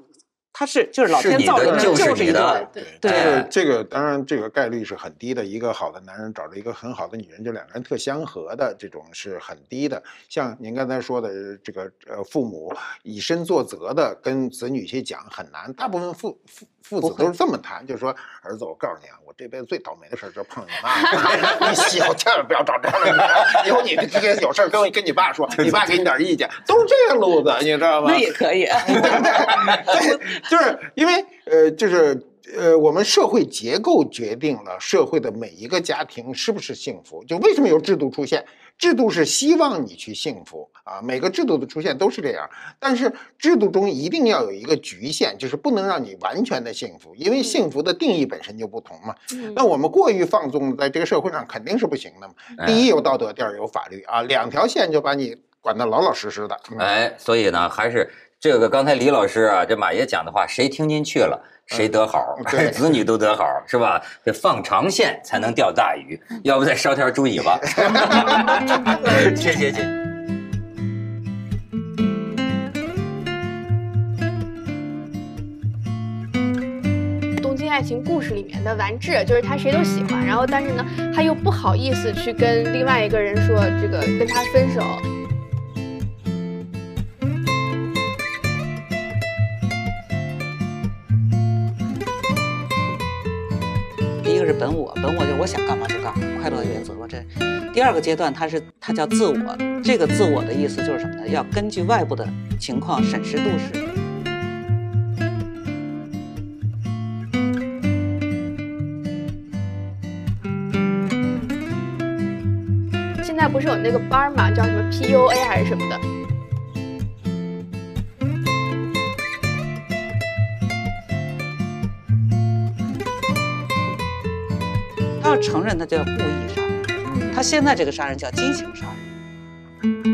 他是就是老天造人的就是你的对对这个对这个当然这个概率是很低的。一个好的男人找着一个很好的女人，就两个人特相合的这种是很低的。像您刚才说的这个呃，父母以身作则的跟子女去讲很难，大部分父父父子都是这么谈，就是说儿子，我告诉你啊，我这辈子最倒霉的事儿就是碰你妈，你以后千万不要找这样的女人，以后 你这个有事儿跟我跟你爸说，你爸给你点意见，都是这个路子，你知道吗？那也可以。对，就是因为呃，就是呃，我们社会结构决定了社会的每一个家庭是不是幸福。就为什么有制度出现？制度是希望你去幸福啊，每个制度的出现都是这样。但是制度中一定要有一个局限，就是不能让你完全的幸福，因为幸福的定义本身就不同嘛。嗯那我们过于放纵，在这个社会上肯定是不行的嘛。第一有道德，第二有法律啊，两条线就把你管得老老实实的。嗯哎，所以呢，还是这个刚才李老师啊，这马爷讲的话，谁听进去了，谁得好，嗯对 子女都得好，是吧？得放长线才能钓大鱼，要不再烧条猪尾巴。谢谢谢。《东京爱情故事》里面的完治，就是他谁都喜欢，然后但是呢，他又不好意思去跟另外一个人说这个跟他分手。本我，本我就我想干嘛就干嘛，快乐原则。这第二个阶段，它是它叫自我。这个自我的意思就是什么呢？要根据外部的情况审时度势。现在不是有那个班嘛，叫什么 PUA 还是什么的？要承认，他就叫故意杀人。他现在这个杀人叫激情杀人。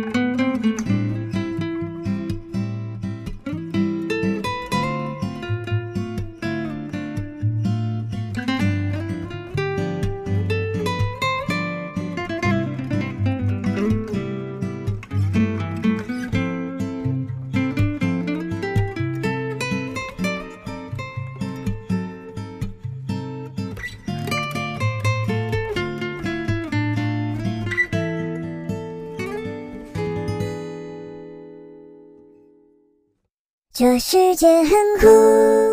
这世界很酷。